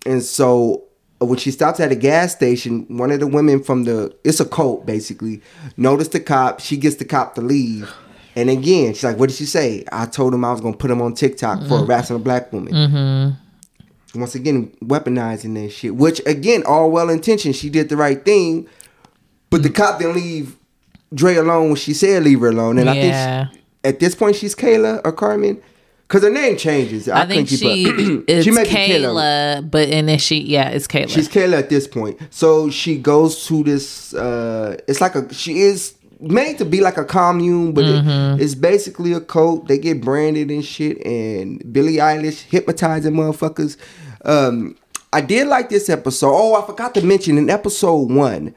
And so uh, when she stops at a gas station, one of the women from the it's a cult basically noticed the cop. She gets the cop to leave. And again, she's like, "What did she say?" I told him I was gonna put him on TikTok for harassing a black woman. Mm-hmm. Once again, weaponizing that shit. Which again, all well intentioned. She did the right thing, but the cop didn't leave Dre alone when she said leave her alone. And I think she, at this point she's Kayla or Carmen, because her name changes. I, I think she it's She may be Kayla, but and then she yeah, it's Kayla. She's Kayla at this point. So she goes to this. uh It's like a. She is made to be like a commune, but Mm-hmm. it, it's basically a cult. They get branded and shit, and Billie Eilish hypnotizing motherfuckers. Um I did like this episode. Oh, I forgot to mention in episode one,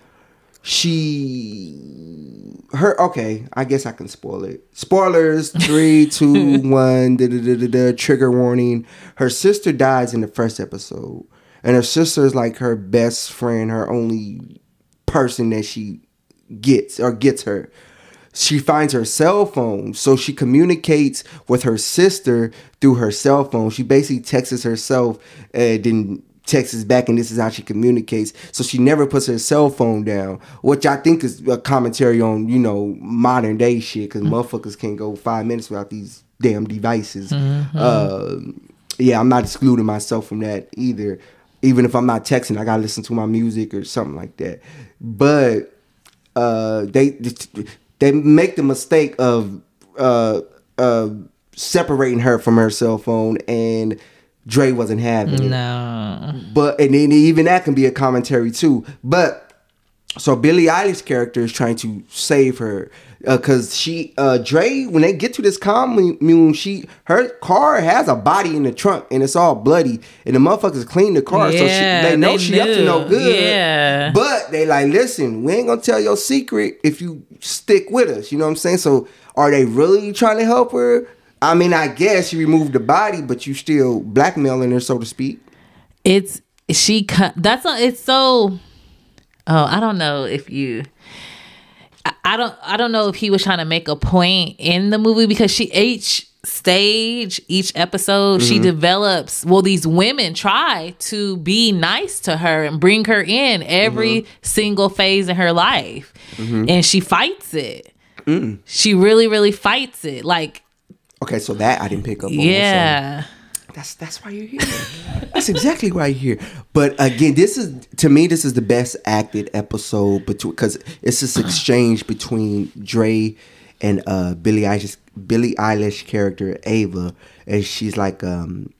she her okay i guess i can spoil it spoilers three two one da, da, da, da, da, trigger warning her sister dies in the first episode and her sister is like her best friend her only person that she gets or gets her. She finds her cell phone so she communicates with her sister through her cell phone. She basically texts herself and then texts back and this is how she communicates. So she never puts her cell phone down which i think is a commentary on you know modern day shit because mm-hmm. motherfuckers can't go five minutes without these damn devices. Mm-hmm. Uh, yeah i'm not excluding myself from that either. Even if i'm not texting i gotta listen to my music or something like that. But uh, they they make the mistake of uh, uh, separating her from her cell phone, and Dre wasn't having it. no. But and then even that can be a commentary too. But so Billie Eilish's character is trying to save her because she uh Dre when they get to this commune, she her car has a body in the trunk and it's all bloody and the motherfuckers clean the car so she, they know they she up to no good. Yeah. But they like listen, we ain't gonna tell your secret if you stick with us. You know what I'm saying? So are they really trying to help her? I mean, I guess she removed the body, but you still blackmailing her, so to speak. It's she that's a, it's so oh, I don't know if you I, I don't I don't know if he was trying to make a point in the movie because she each stage each episode she mm-hmm. develops well these women try to be nice to her and bring her in every mm-hmm. single phase in her life. Mm-hmm. And she fights it. Mm. She really really fights it. Like Okay, so that I didn't pick up on. so yeah That's that's why you're here. that's exactly why you're here. But again, this is to me this is the best acted episode between because it's this exchange between Dre and uh Billie Eilish Billie Eilish character Ava, and she's like um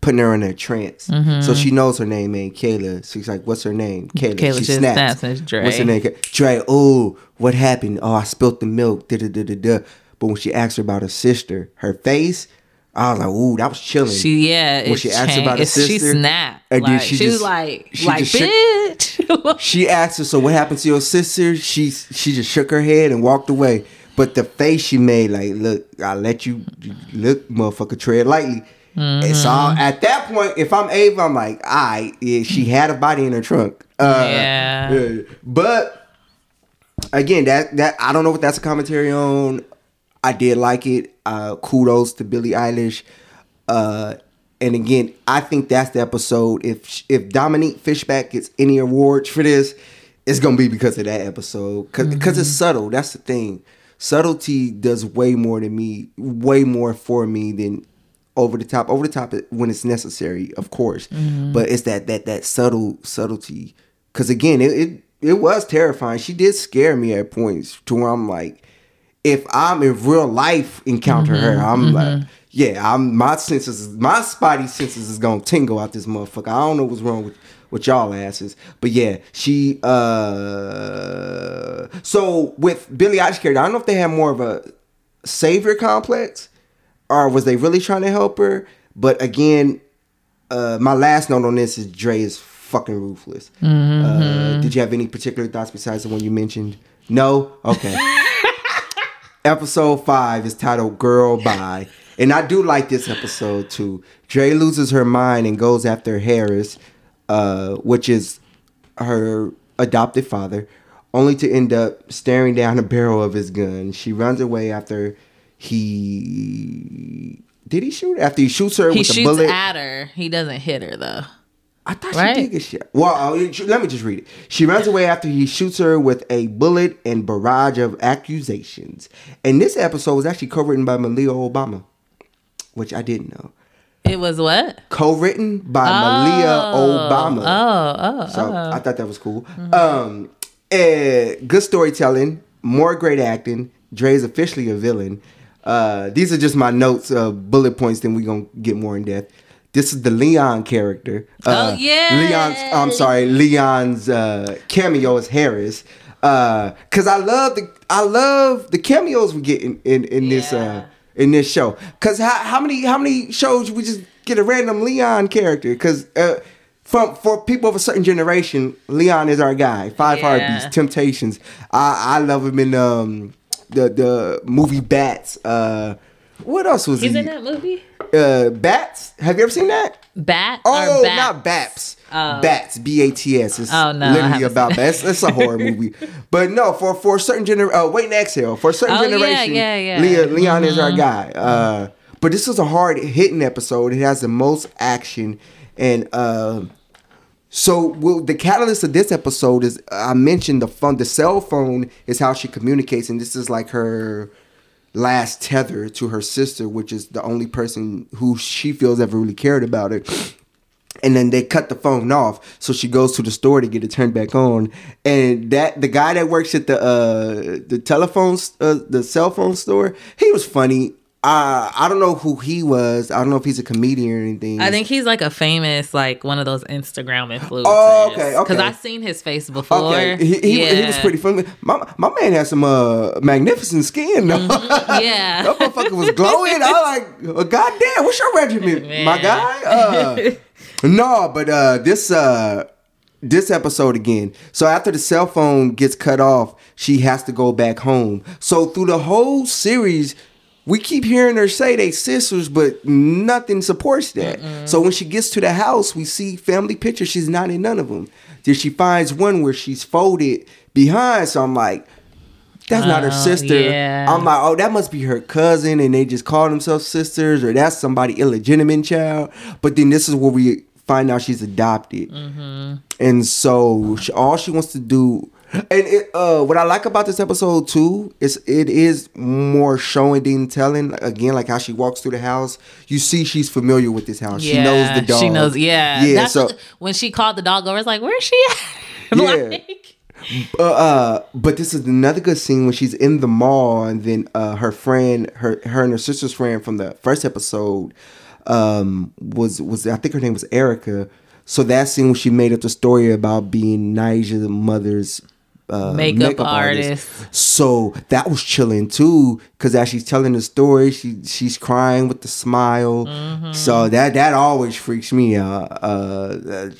putting her in a trance. So she knows her name ain't Kayla. So she's like, "What's her name?" Kayla. Kayla she snaps. snaps Dre. What's her name? Dre. Oh, what happened? Oh, I spilt the milk. Da da da da da. But when she asked her about her sister, her face, I was like, "Ooh, that was chilling." She yeah, When she asked changed. about her It's- She sister, snapped. and then like, she she, was like, she like just shook- bitch. She asked her, "So what happened to your sister?" She she just shook her head and walked away. But the face she made, like, look, I let you look, motherfucker, tread lightly. It's all Mm-hmm. at that point. If I'm Ava, I'm like, I yeah, she had a body in her trunk. Uh, Yeah. But again, that that I don't know what that's a commentary on. I did like it. Uh, kudos to Billie Eilish. Uh, and again, I think that's the episode. If if Dominique Fishback gets any awards for this, it's gonna be because of that episode. Because it's subtle. That's the thing. Subtlety does way more than me, way more for me than over the top. Over the top when it's necessary, of course. But it's that that that subtle subtlety. Because again, it, it it was terrifying. She did scare me at points to where I'm like, if I'm in real life encounter her, I'm like, yeah, I'm my senses, my spidey senses is gonna tingle out this motherfucker. I don't know what's wrong with with y'all asses, but yeah, she. uh So with Billie Eilish character, I don't know if they had more of a savior complex, or was they really trying to help her? But again, uh my last note on this is Dre is fucking ruthless. Uh, did you have any particular thoughts besides the one you mentioned? No. Okay. episode five is titled "Girl Bye," and I do like this episode too. Dre loses her mind and goes after Harris, uh, which is her adopted father. only to end up staring down the barrel of his gun. She runs away after he did he shoot after he shoots her He with a shoots bullet. at her. He doesn't hit her though. I thought Right? she did get shot. Well, uh, let me just read it. She runs away after he shoots her with a bullet and barrage of accusations. And this episode was actually co-written by Malia Obama, which I didn't know. It was what? Co-written by Malia Obama. Oh, oh, So oh. I thought that was cool. Um, eh, good storytelling, more great acting. Dre's officially a villain. Uh, these are just my notes, uh, bullet points. Then we're gonna get more in depth. This is the Leon character. Uh, Oh, yeah. Leon's. I'm sorry, Leon's uh, cameo is Harris. Uh, Cause I love the I love the cameos we get in in, in this uh in this show. Cause how, how many how many shows we just get a random Leon character? Cause uh, from for people of a certain generation, Leon is our guy. Five Yeah. Heartbeats, Temptations. I I love him in um the the movie Bats. Uh, what else was He's he? in that movie. Uh, Bats. Have you ever seen that? Bat. Oh, or Bat? not Baps. Oh. Bats. B A T S. It's Oh, no, literally about bats. It's a horror movie. But no, for for a certain generation, uh, wait and exhale. For a certain Oh, yeah, generation, yeah, yeah. Mm-hmm. Leon, Leon is our guy. Uh, but this was a hard hitting episode. It has the most action and. Uh, so well, the catalyst of this episode is I mentioned the phone. The cell phone is how she communicates, and this is like her last tether to her sister, which is the only person who she feels ever really cared about her. And then they cut the phone off, so she goes to the store to get it turned back on. And that the guy that works at the uh, the telephone, uh, the cell phone store, he was funny. Uh, I don't know who he was. I don't know if he's a comedian or anything. I think he's like a famous, like one of those Instagram influencers. Oh, okay, okay. Because I've seen his face before. Okay, he, he, he was pretty funny. My my man had some uh magnificent skin though. Mm-hmm. Yeah. that motherfucker was glowing. I was like, uh, goddamn, what's your regiment, my guy? Uh, no, but uh, this uh, this episode again. So after the cell phone gets cut off, she has to go back home. So through the whole series. We keep hearing her say they sisters, but nothing supports that. So when she gets to the house, we see family pictures. She's not in none of them. Then she finds one where she's folded behind. So I'm like, that's not her Oh, sister. yeah. I'm like, oh, that must be her cousin, and they just call themselves sisters, or that's somebody illegitimate child. But then this is where we find out she's adopted, Mm-hmm. and so she, all she wants to do. And it, uh, what I like about this episode too is it is more showing than telling. Again, like how she walks through the house, you see she's familiar with this house. she knows the dog. She knows. Yeah. yeah. That's so what, when she called the dog over, it's like, where's she at? Yeah. like, uh, uh, but this is another good scene when she's in the mall, and then uh, her friend, her her and her sister's friend from the first episode, um, was was I think her name was Erica. So that scene when she made up the story about being Ni'Jah's mother's uh, Makeup artist. So that was chilling too, because as she's telling the story, she she's crying with the smile. Mm-hmm. So that that always freaks me out. Uh, uh,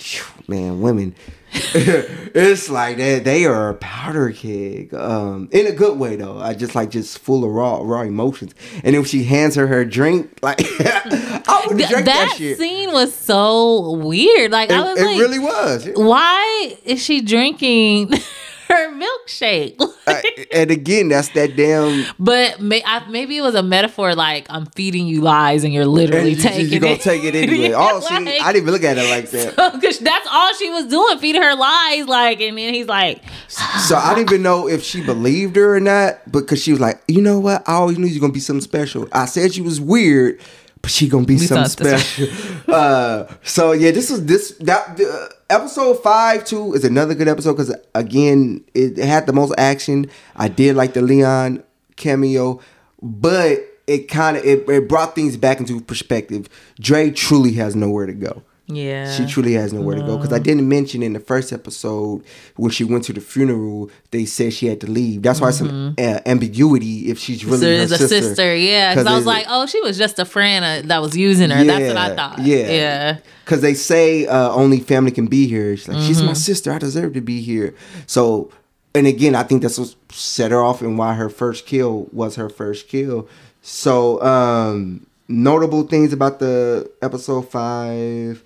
man, women. it's like they they are a powder keg, um, in a good way though. I just like just full of raw raw emotions. And if she hands her her drink, like I would drink that, that, shit. scene was so weird. Like, it I was it like, really was. why is she drinking milkshake? And again, that's that damn. but may, I, maybe it was a metaphor like I'm feeding you lies and you're literally And you, taking you gonna it. take it anyway. Oh, see, I didn't even look at it like that. Because that's all she was doing, feeding her lies. Like, and then he's like, So I didn't even know if she believed her or not, because she was like, you know what? I always knew you were gonna be something special. I said she was weird, but she gonna be, Be something something special. uh, so yeah, this is this that uh, episode five too is another good episode because again it had the most action. I did like the Leon cameo, but it kind of it, it brought things back into perspective. Dre truly has nowhere to go. Yeah. She truly has nowhere to go because I didn't mention in the first episode when she went to the funeral, they said she had to leave. That's why some uh, ambiguity if she's really so her it's a sister. sister, yeah. Because I was like, oh, she was just a friend uh, that was using her. That's what I thought. Yeah, yeah. Because they say uh, only family can be here. She's like, she's Mm-hmm. my sister. I deserve to be here. So, and again, I think that's what set her off and why her first kill was her first kill. So, um, notable things about the episode five.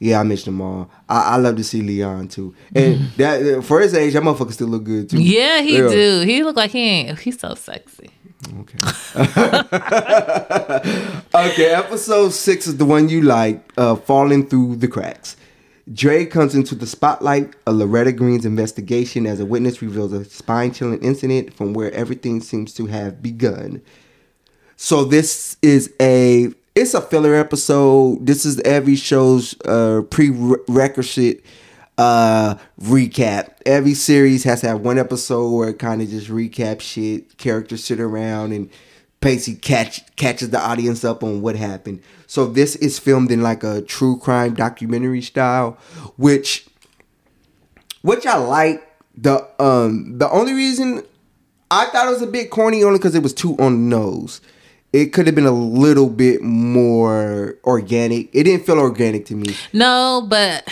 Yeah, I mentioned them all. I, I love to see Leon too, and that for his age, that motherfucker still look good too. Yeah, he do. He look like he ain't. He's so sexy. Okay. okay, episode six is the one you like, uh, falling through the cracks. Dre comes into the spotlight of Loretta Green's investigation as a witness reveals a spine-chilling incident from where everything seems to have begun. So this is a it's a filler episode. This is every show's uh, prerequisite uh, recap. Every series has to have one episode where it kind of just recap shit. Characters sit around and Pacey catch catches the audience up on what happened. So this is filmed in like a true crime documentary style, which which I like. The um the only reason I thought it was a bit corny only because it was too on the nose. It could have been a little bit more organic. It didn't feel organic to me. No, but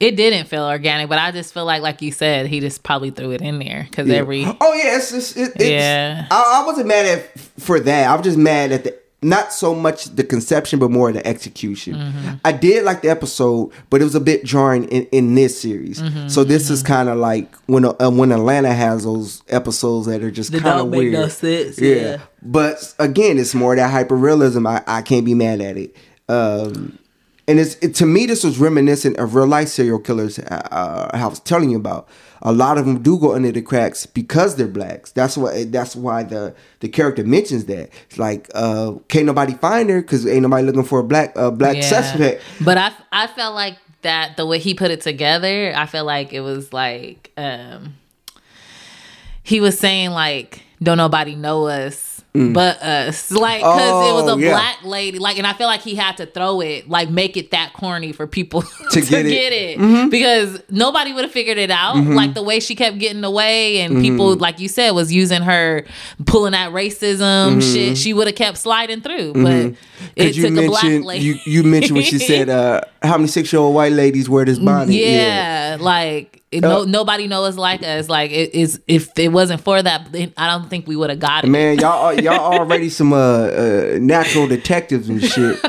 it didn't feel organic. But I just feel like, like you said, he just probably threw it in there because Yeah. every Oh yeah, it's just it, it's, Yeah. I, I wasn't mad at for that. I was just mad at the not so much the conception, but more the execution. Mm-hmm. I did like the episode, but it was a bit jarring in, in this series. Mm-hmm, so this is kind of like when uh, when Atlanta has those episodes that are just kind of weird. no sense, yeah. But again, it's more that hyper realism. I, I can't be mad at it. Um, and it's it, to me this was reminiscent of real life serial killers uh, I was telling you about. A lot of them do go under the cracks because they're blacks. That's why that's why the the character mentions that. It's like uh, can't nobody find her because ain't nobody looking for a black uh, black Yeah. suspect. But I I felt like that the way he put it together, I felt like it was like um he was saying like don't nobody know us but us like because it was Mm. Oh, a yeah. black lady like and i feel like he had to throw it like make it that corny for people to, get get, it. Mm-hmm. because nobody would have figured it out like the way she kept getting away and people Mm-hmm. like you said was using her pulling that racism shit she would have kept sliding through but it Mm-hmm. Cause you took a black mentioned lady you, you mentioned when she said uh, how many six year old white ladies wear this bonnet. Yeah, like it, no, nobody knows like us. Like it is if it wasn't for that, I don't think we would have got it. Man, y'all y'all already some uh, uh natural detectives and shit.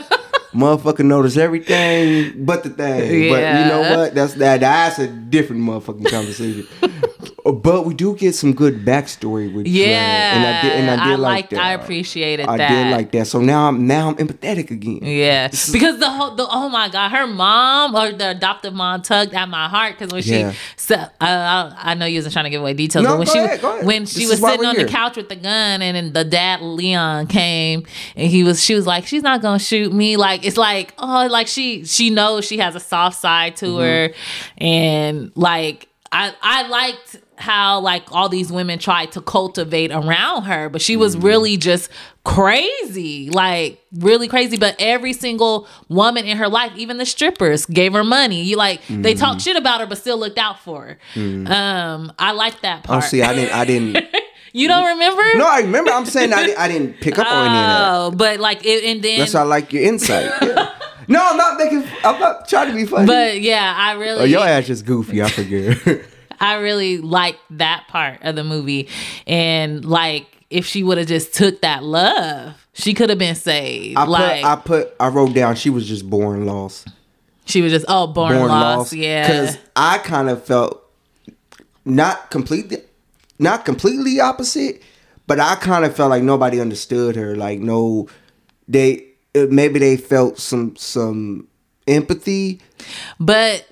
Motherfucker notice everything but the thing. But you know what? That's that that's a different motherfucking conversation. But we do get some good backstory with Dre, Yeah, and I did and I did like liked- that. I appreciated I that. did like that. So now I'm now I'm empathetic again. Yeah, because the whole, the oh my god, her mom or the adoptive mom tugged at my heart because when Yeah. she, so, I, I I know you wasn't trying to give away details, No, but when she ahead, when she is was sitting on here. the couch with the gun and then the dad Leon came and he was she was like she's not gonna shoot me like it's like oh like she she knows she has a soft side to Mm-hmm. her and like I I liked how like all these women tried to cultivate around her but she was Mm-hmm. really just crazy like really crazy but every single woman in her life even the strippers gave her money you like they Mm-hmm. talked shit about her but still looked out for her um i like that part. Oh, see, I didn't I didn't you don't remember No, I remember I'm saying I, didn't, I didn't pick up on any of that. oh but like it, and then That's why I like your insight. Yeah. No, I'm not making I'm not trying to be funny. but yeah i really oh, your ass is goofy, I forget. I really liked that part of the movie. And like if she would have just took that love, she could have been saved. I like put I put I wrote down she was just born lost. she was just oh born, lost. Yeah. Because I kind of felt not completely not completely opposite, but I kind of felt like nobody understood her. Like no, they uh, maybe they felt some some empathy. But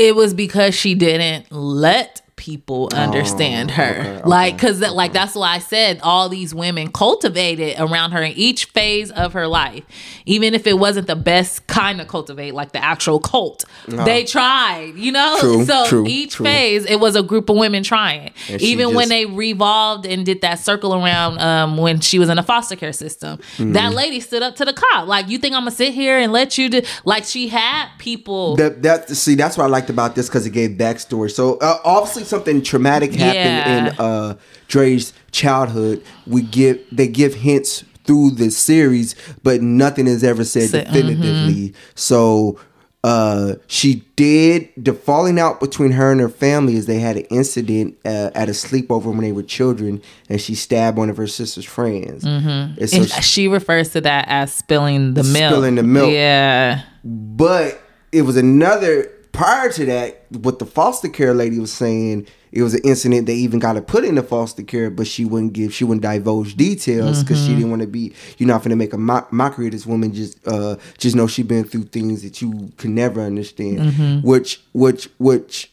it was because she didn't let people understand her. Oh, okay, like cuz that like that's why I said all these women cultivated around her in each phase of her life. Even if it wasn't the best kind of cultivate like the actual cult. They tried, you know? True, so true, each true. phase it was a group of women trying. And Even when they revolved and did that circle around um, when she was in a foster care system. Mm-hmm. That lady stood up to the cop. Like, you think I'm gonna sit here and let you do like she had people That that see that's what I liked about this because it gave backstory. So uh, obviously something traumatic happened Yeah. in uh Dre's childhood. We give they give hints through this series, but nothing is ever said Say- definitively. So uh she did the falling out between her and her family is they had an incident uh, at a sleepover when they were children and she stabbed one of her sister's friends and so and she- she refers to that as spilling the milk. Spilling the milk. Yeah. but it was another prior to that. What the foster care lady was saying, it was an incident they even got to put into foster care, but she wouldn't give, she wouldn't divulge details because she didn't want to be. You're not gonna make a mo- mockery of this woman. Just, uh, just know she's been through things that you can never understand. Which, which, which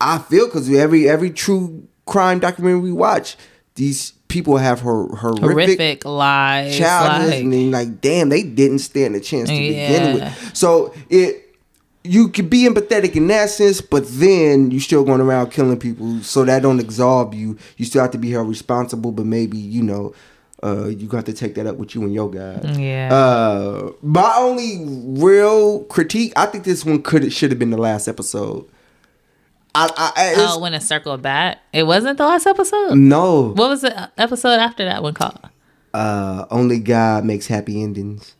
I feel because every every true crime documentary we watch, these people have her horrific, Horrific lies. childhood, like- and like, damn, they didn't stand a chance to begin with. So it. You could be empathetic in that sense, but then you still going around killing people, so that don't absolve you. You still have to be held responsible, but maybe you know, uh, you got to take that up with you and your guys. Yeah. Uh, my only real critique, I think this one could should have been the last episode. I, I, I oh, when it circled back, it wasn't the last episode. no, What was the episode after that one called? uh, only God makes happy endings.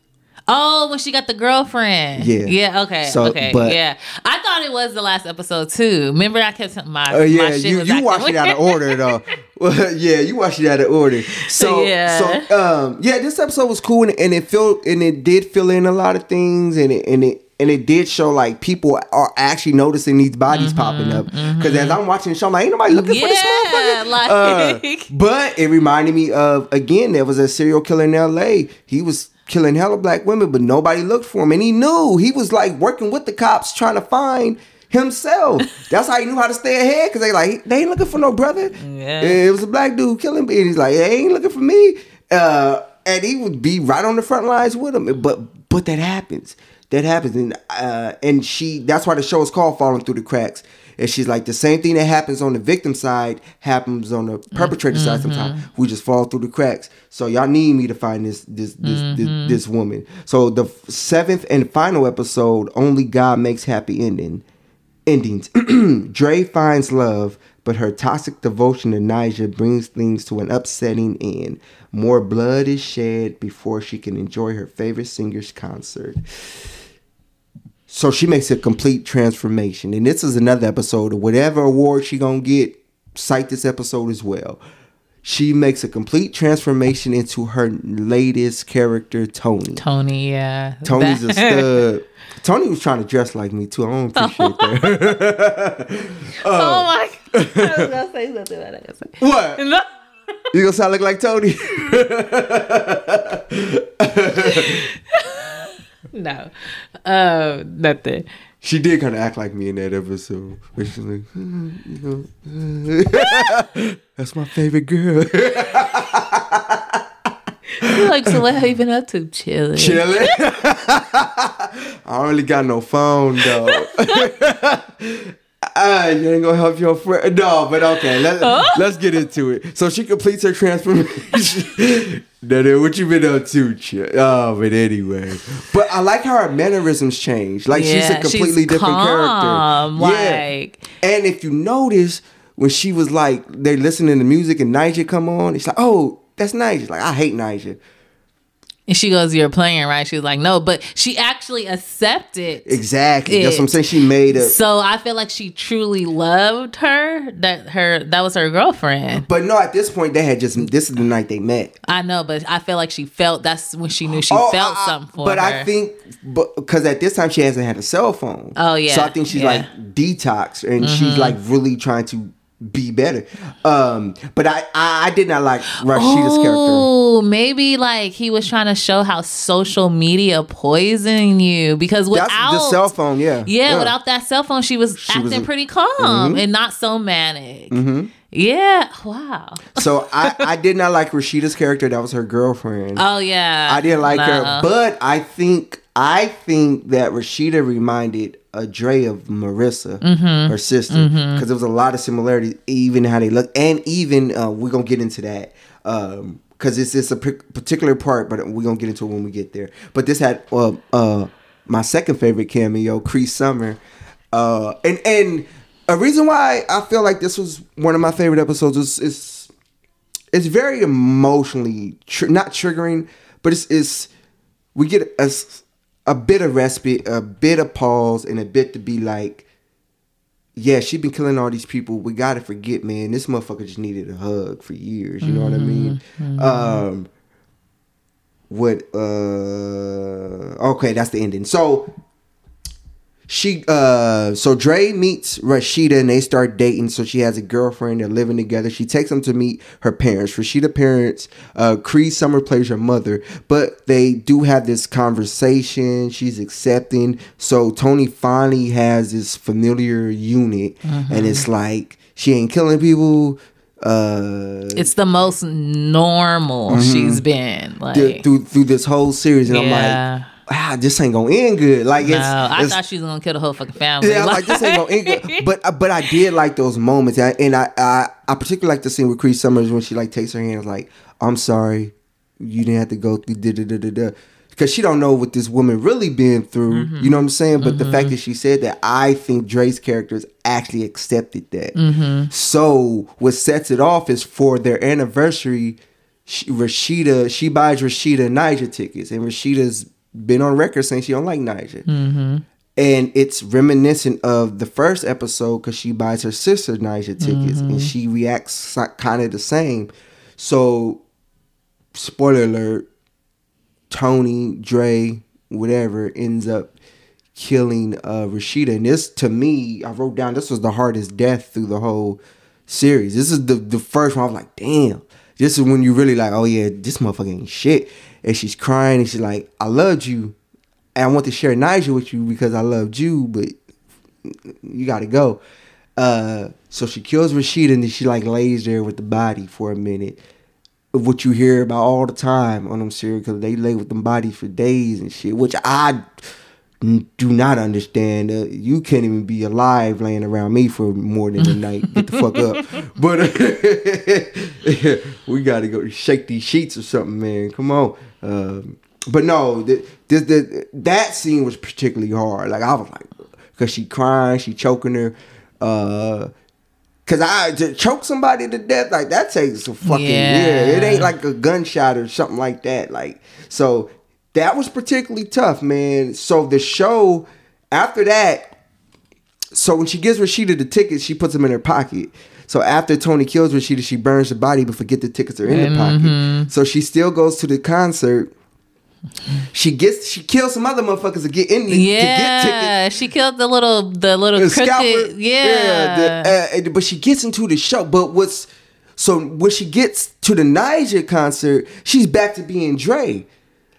Oh, when she got the girlfriend. Yeah. Yeah. Okay. So, okay. but- yeah. I thought it was the last episode too. Remember, I kept my. Oh yeah, my shit you you watched it out of order though. Yeah, you watched it out of order. So Yeah. so um yeah, this episode was cool and, and it filled and it did fill in a lot of things and it and it and it did show like people are actually noticing these bodies popping up because as I'm watching the show, I'm like ain't nobody looking for this Mm-hmm, motherfucker. like- Uh, but it reminded me of again there was a serial killer in L.A. He was killing hella black women, but nobody looked for him, and he knew he was like working with the cops trying to find himself. That's how he knew how to stay ahead because they like they ain't looking for no brother. Yeah. it was a black dude killing, and he's like, they ain't looking for me. Uh, and he would be right on the front lines with him, but but that happens. That happens, and uh, and she. That's why the show is called "Falling Through the Cracks." And she's like, the same thing that happens on the victim side happens on the perpetrator side. Mm-hmm. Sometimes we just fall through the cracks. So y'all need me to find this this this this, mm-hmm. this woman. So the seventh and final episode, only God makes happy ending endings. Dre finds love, but her toxic devotion to Ni'Jah brings things to an upsetting end. More blood is shed before she can enjoy her favorite singer's concert. So she makes a complete transformation. And this is another episode of whatever award she gonna get, cite this episode as well. She makes a complete transformation into her latest character, Tony. Tony. Yeah. Tony's a stud. Tony was trying to dress like me too. I don't oh appreciate that. Uh, oh my! God. I was gonna say something. Gonna say. what? No. You gonna sound look like Tony? No. Uh, nothing. she did kind of act like me in that episode. Where she's like, "Hmm, you know, that's my favorite girl. like, so what have you been up to? Chilling. Chilling. I don't really got no phone though. You ain't gonna help your friend. No, but okay, let, let's get into it. So she completes her transformation. is what you been up to, Ch- Oh, but anyway. But I like how her mannerisms change. Like she's a Yeah, completely different calm, character. Like, And if you notice, when she was like, they listening to music and Ni'Jah come on, it's like, oh, that's Ni'Jah. Like, I hate Ni'Jah. And she goes, "You're playing, right?" She was like, "No," but she actually accepted. Exactly. That's what I'm saying. She made a. So I feel like she truly loved her. That her that was her girlfriend. But no, at this point, they had just, this is the night they met. I know, but I feel like she felt. That's when she knew she Oh, felt I- something for her. But her. I think, because at this time she hasn't had a cell phone. Oh, yeah, So I think she's yeah. Mm-hmm. like detox, and she's like really trying to be better. Um, but I, I, I did not like Rashida's character. Oh, maybe like he was trying to show how social media poison you because That's without the cell phone. Yeah. Yeah, without that cell phone, she was She acting a- pretty calm and not so manic. Yeah, wow. So I, I did not like Rashida's character. That was her girlfriend. Oh yeah, I didn't like her, but I think I think that Rashida reminded Dre of Marissa, Mm-hmm. her sister, because there was a lot of similarities, even how they look, and even uh, we're gonna get into that because it's it's a particular part, but we're gonna get into it when we get there. But this had uh, uh, my second favorite cameo, Cree Summer, uh, and and a reason why I feel like this was one of my favorite episodes is is it's very emotionally tr- not triggering, but it's it's we get a, a bit of respite, a bit of pause, and a bit to be like, yeah, she been killing all these people. We gotta forget, man. This motherfucker just needed a hug for years. You know what I mean? Um, what? Uh, okay, that's the ending. So she uh so Dre meets Rashida and they start dating. So she has a girlfriend. They're living together. She takes them to meet her parents. Rashida parents, uh Cree Summer plays her mother, but they do have this conversation. She's accepting. So Tony finally has this familiar unit, and it's like she ain't killing people. Uh, It's the most normal she's been. Like, th- through through this whole series, and I'm like, ah, this ain't gonna end good. Like it's, no, I it's- thought she was gonna kill the whole fucking family. yeah, I'm like this ain't gonna end good. But uh, but I did like those moments, and I and I, I, I particularly like the scene with Cree Summers when she like takes her hand, and is like, I'm sorry, you didn't have to go through da da da da da. Because she don't know what this woman really been through, Mm-hmm. you know what I'm saying. But the fact that she said that, I think Dre's characters actually accepted that. Mm-hmm. So what sets it off is for their anniversary, she, Rashida she buys Rashida Ni'Jah tickets, and Rashida's been on record saying she don't like Ni'Jah, and it's reminiscent of the first episode because she buys her sister Ni'Jah tickets, and she reacts kind of the same. So, spoiler alert: Tony, Dre, whatever ends up killing uh Rashida. And this to me, I wrote down this was the hardest death through the whole series. This is the the first one I was like, damn. This is when you really like, oh yeah, this motherfucker ain't shit. And she's crying and she's like, I loved you. And I want to share Ni'Jah with you because I loved you, but you gotta go. Uh so she kills Rashida and then she like lays there with the body for a minute Of what you hear about all the time on them serial killers. They lay with them bodies for days and shit, which I do not understand. Uh, you can't even be alive laying around me for more than a night. Get the fuck up. But we got to go shake these sheets or something, man. Come on. Um, but no, the, the, the, that scene was particularly hard. Like I was like, because she crying, she choking her. Uh, Cause I to choke somebody to death like that takes a fucking yeah. Yeah. It ain't like a gunshot or something like that. Like so that was particularly tough, man. So the show after that, so when she gives Rashida the tickets, she puts them in her pocket. So after Tony kills Rashida, she burns the body but forget the tickets are in the pocket. So she still goes to the concert. She gets she kills some other motherfuckers to get in the, to get tickets. yeah, she killed the little the little The crooked. scalper. yeah, the- uh, but she gets into the show. But what's so when she gets to the Ni'Jah concert, she's back to being Dre.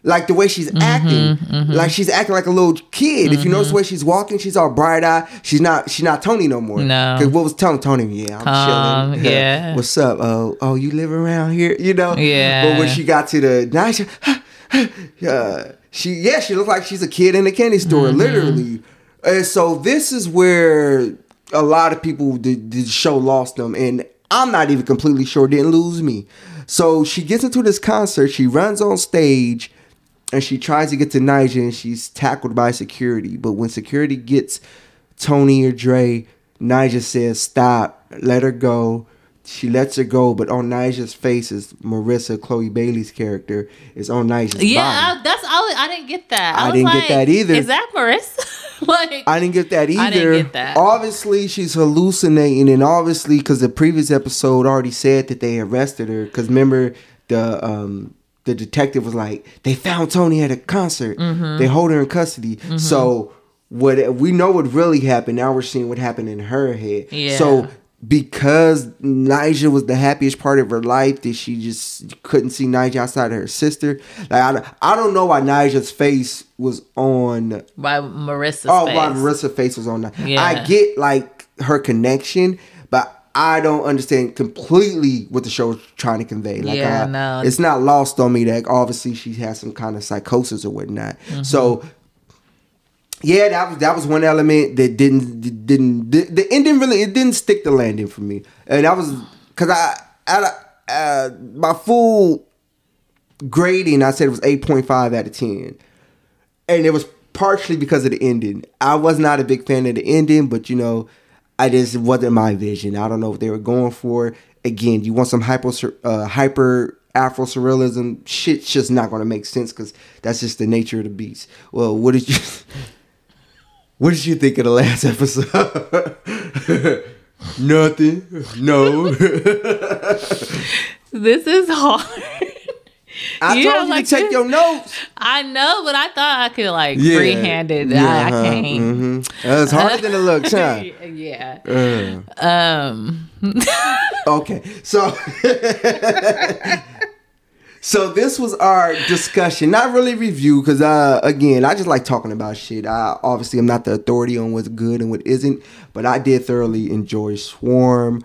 Like the way she's Mm-hmm, acting, like she's acting like a little kid. If you notice the way she's walking, she's all bright eyed. She's not. She's not Tony no more. No. Because what was telling Tony? Yeah, I'm Calm, chilling. yeah. What's up? Oh, oh, you live around here? You know? Yeah. But when she got to the Ni'Jah, uh, she yeah, she looked like she's a kid in a candy store, Mm-hmm. literally. And so this is where a lot of people the, the show lost them, and I'm not even completely sure didn't lose me. So she gets into this concert, she runs on stage, and she tries to get to Ni'Jah, and she's tackled by security. But when security gets Tony or Dre, Ni'Jah says, "Stop, let her go." She lets her go, but on Ni'Jah's face is Marissa Chloe Bailey's character is on Ni'Jah's yeah. body. I, that's all. I didn't get that. I was didn't get that either. Is that Marissa? like I didn't get that either. I didn't get that. Obviously, she's hallucinating, and obviously, because the previous episode already said that they arrested her. Because remember, the um the detective was like, they found Tony at a concert. Mm-hmm. They hold her in custody. So what we know what really happened. Now we're seeing what happened in her head. Yeah. So because Ni'Jah was the happiest part of her life, that she just couldn't see Ni'Jah outside of her sister. Like I, don't- I don't know why Ni'Jah's face was on by Marissa's Oh, face. wow, Marissa's face was on. Yeah. I get like her connection, I don't understand completely what the show is trying to convey. Like, Yeah, I- no. it's not lost on me that obviously she has some kind of psychosis or whatnot. Mm-hmm. So. Yeah, that was that was one element that didn't didn't the, the ending really it didn't stick the landing for me, and that was because I uh, my full grading I said it was eight point five out of ten and it was partially because of the ending. I was not a big fan of the ending, but you know, I just wasn't my vision. I don't know what they were going for. Again, you want some hyper uh, hyper Afro surrealism? Shit's just not going to make sense because that's just the nature of the beast. Well, what did you? What did you think of the last episode? Nothing. No. This is hard I You told you like to take this? your notes. I know, but I thought I could like Yeah. free-handed. Yeah, I, I huh, can't. mhm. Uh, it's harder than it looks, huh? yeah. Uh, Um. okay, so so this was our discussion, not really review, because uh, again, I just like talking about shit. I obviously I'm not the authority on what's good and what isn't, but I did thoroughly enjoy Swarm.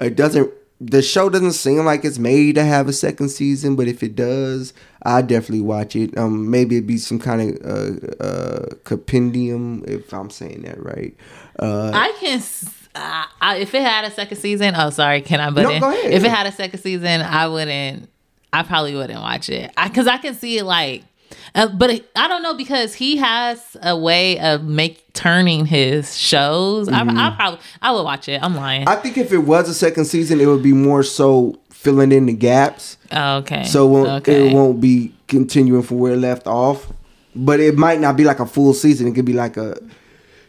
It doesn't. The show doesn't seem like it's made to have a second season, but if it does, I definitely watch it. Um, maybe it'd be some kind of uh, uh, compendium, if I'm saying that right. Uh, I can. Uh, I, if it had a second season, oh sorry, can I butt No, in? go ahead. If it had a second season, I wouldn't. I probably wouldn't watch it because I, can see it like. Uh, but I don't know because he has a way of make turning his shows. I, I probably I would watch it. I'm lying. Mm-hmm. I think if it was a second season, it would be more so filling in the gaps. oh, okay. So it won't, okay. it won't be continuing from where it left off. But it might not be like a full season. It could be like a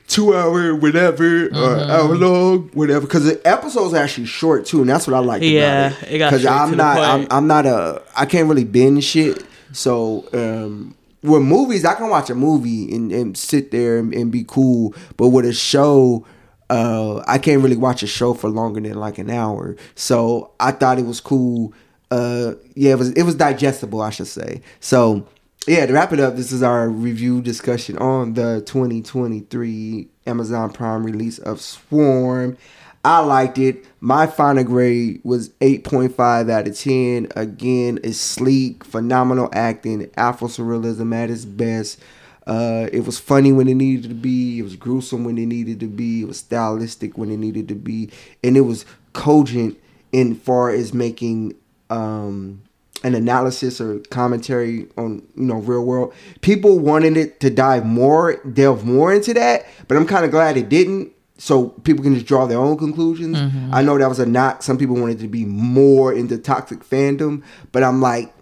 two hour whatever or Mm-hmm. hour long whatever. Because the episodes are actually short too, and that's what I like. Yeah, about it. it got Because I'm not I'm. I'm not a I can't really binge shit. So um, with movies, I can watch a movie and, and sit there and, and be cool. But with a show. Uh, I can't really watch a show for longer than like an hour, so I thought it was cool uh yeah it was it was digestible i should say so yeah to wrap it up this is our review discussion on the 2023 amazon prime release of swarm i liked it my final grade was 8.5 out of 10 again it's sleek phenomenal acting afro surrealism at its best uh, it was funny when it needed to be. It was gruesome when it needed to be. It was stylistic when it needed to be, and it was cogent in far as making um, an analysis or commentary on you know real world. People wanted it to dive more, delve more into that, but I'm kind of glad it didn't. So people can just draw their own conclusions. Mm-hmm. I know that was a knock. Some people wanted to be more into toxic fandom, but I'm like,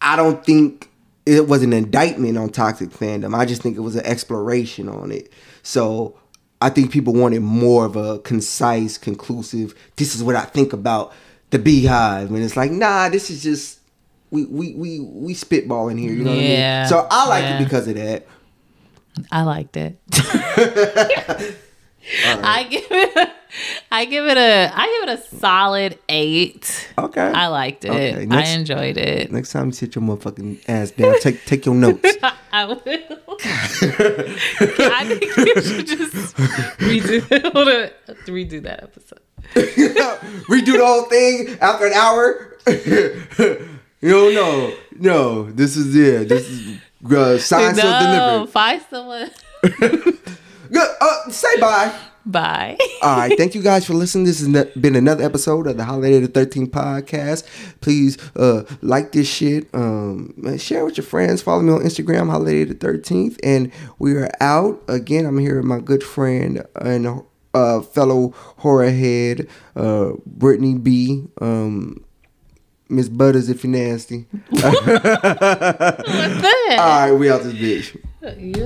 I don't think it was an indictment on toxic fandom. I just think it was an exploration on it. So I think people wanted more of a concise, conclusive. This is what I think about the Beehive, and it's like, nah, this is just we we we we spitballing here. You know what I mean? So I like yeah. it because of that. I liked it. I give it. A, I give it a. I give it a solid eight. Okay. I liked it. Okay, I enjoyed it. Next time you sit your motherfucking ass down, take take your notes. I will. I think you should just redo, redo that episode. Redo the whole thing after an hour. you don't know. No, this is it. This is uh, sealed, no, delivered. find someone. Good. Uh, say bye. Bye. All right. Thank you guys for listening. This has been another episode of the Holiday the 13th podcast. Please uh, like this shit. Um, share with your friends. Follow me on Instagram, Holiday the 13th. And we are out. Again, I'm here with my good friend and uh, fellow horror head, uh, Brittney B. Um, Miss Butters, if you're nasty. What's that? All right, we out this bitch. You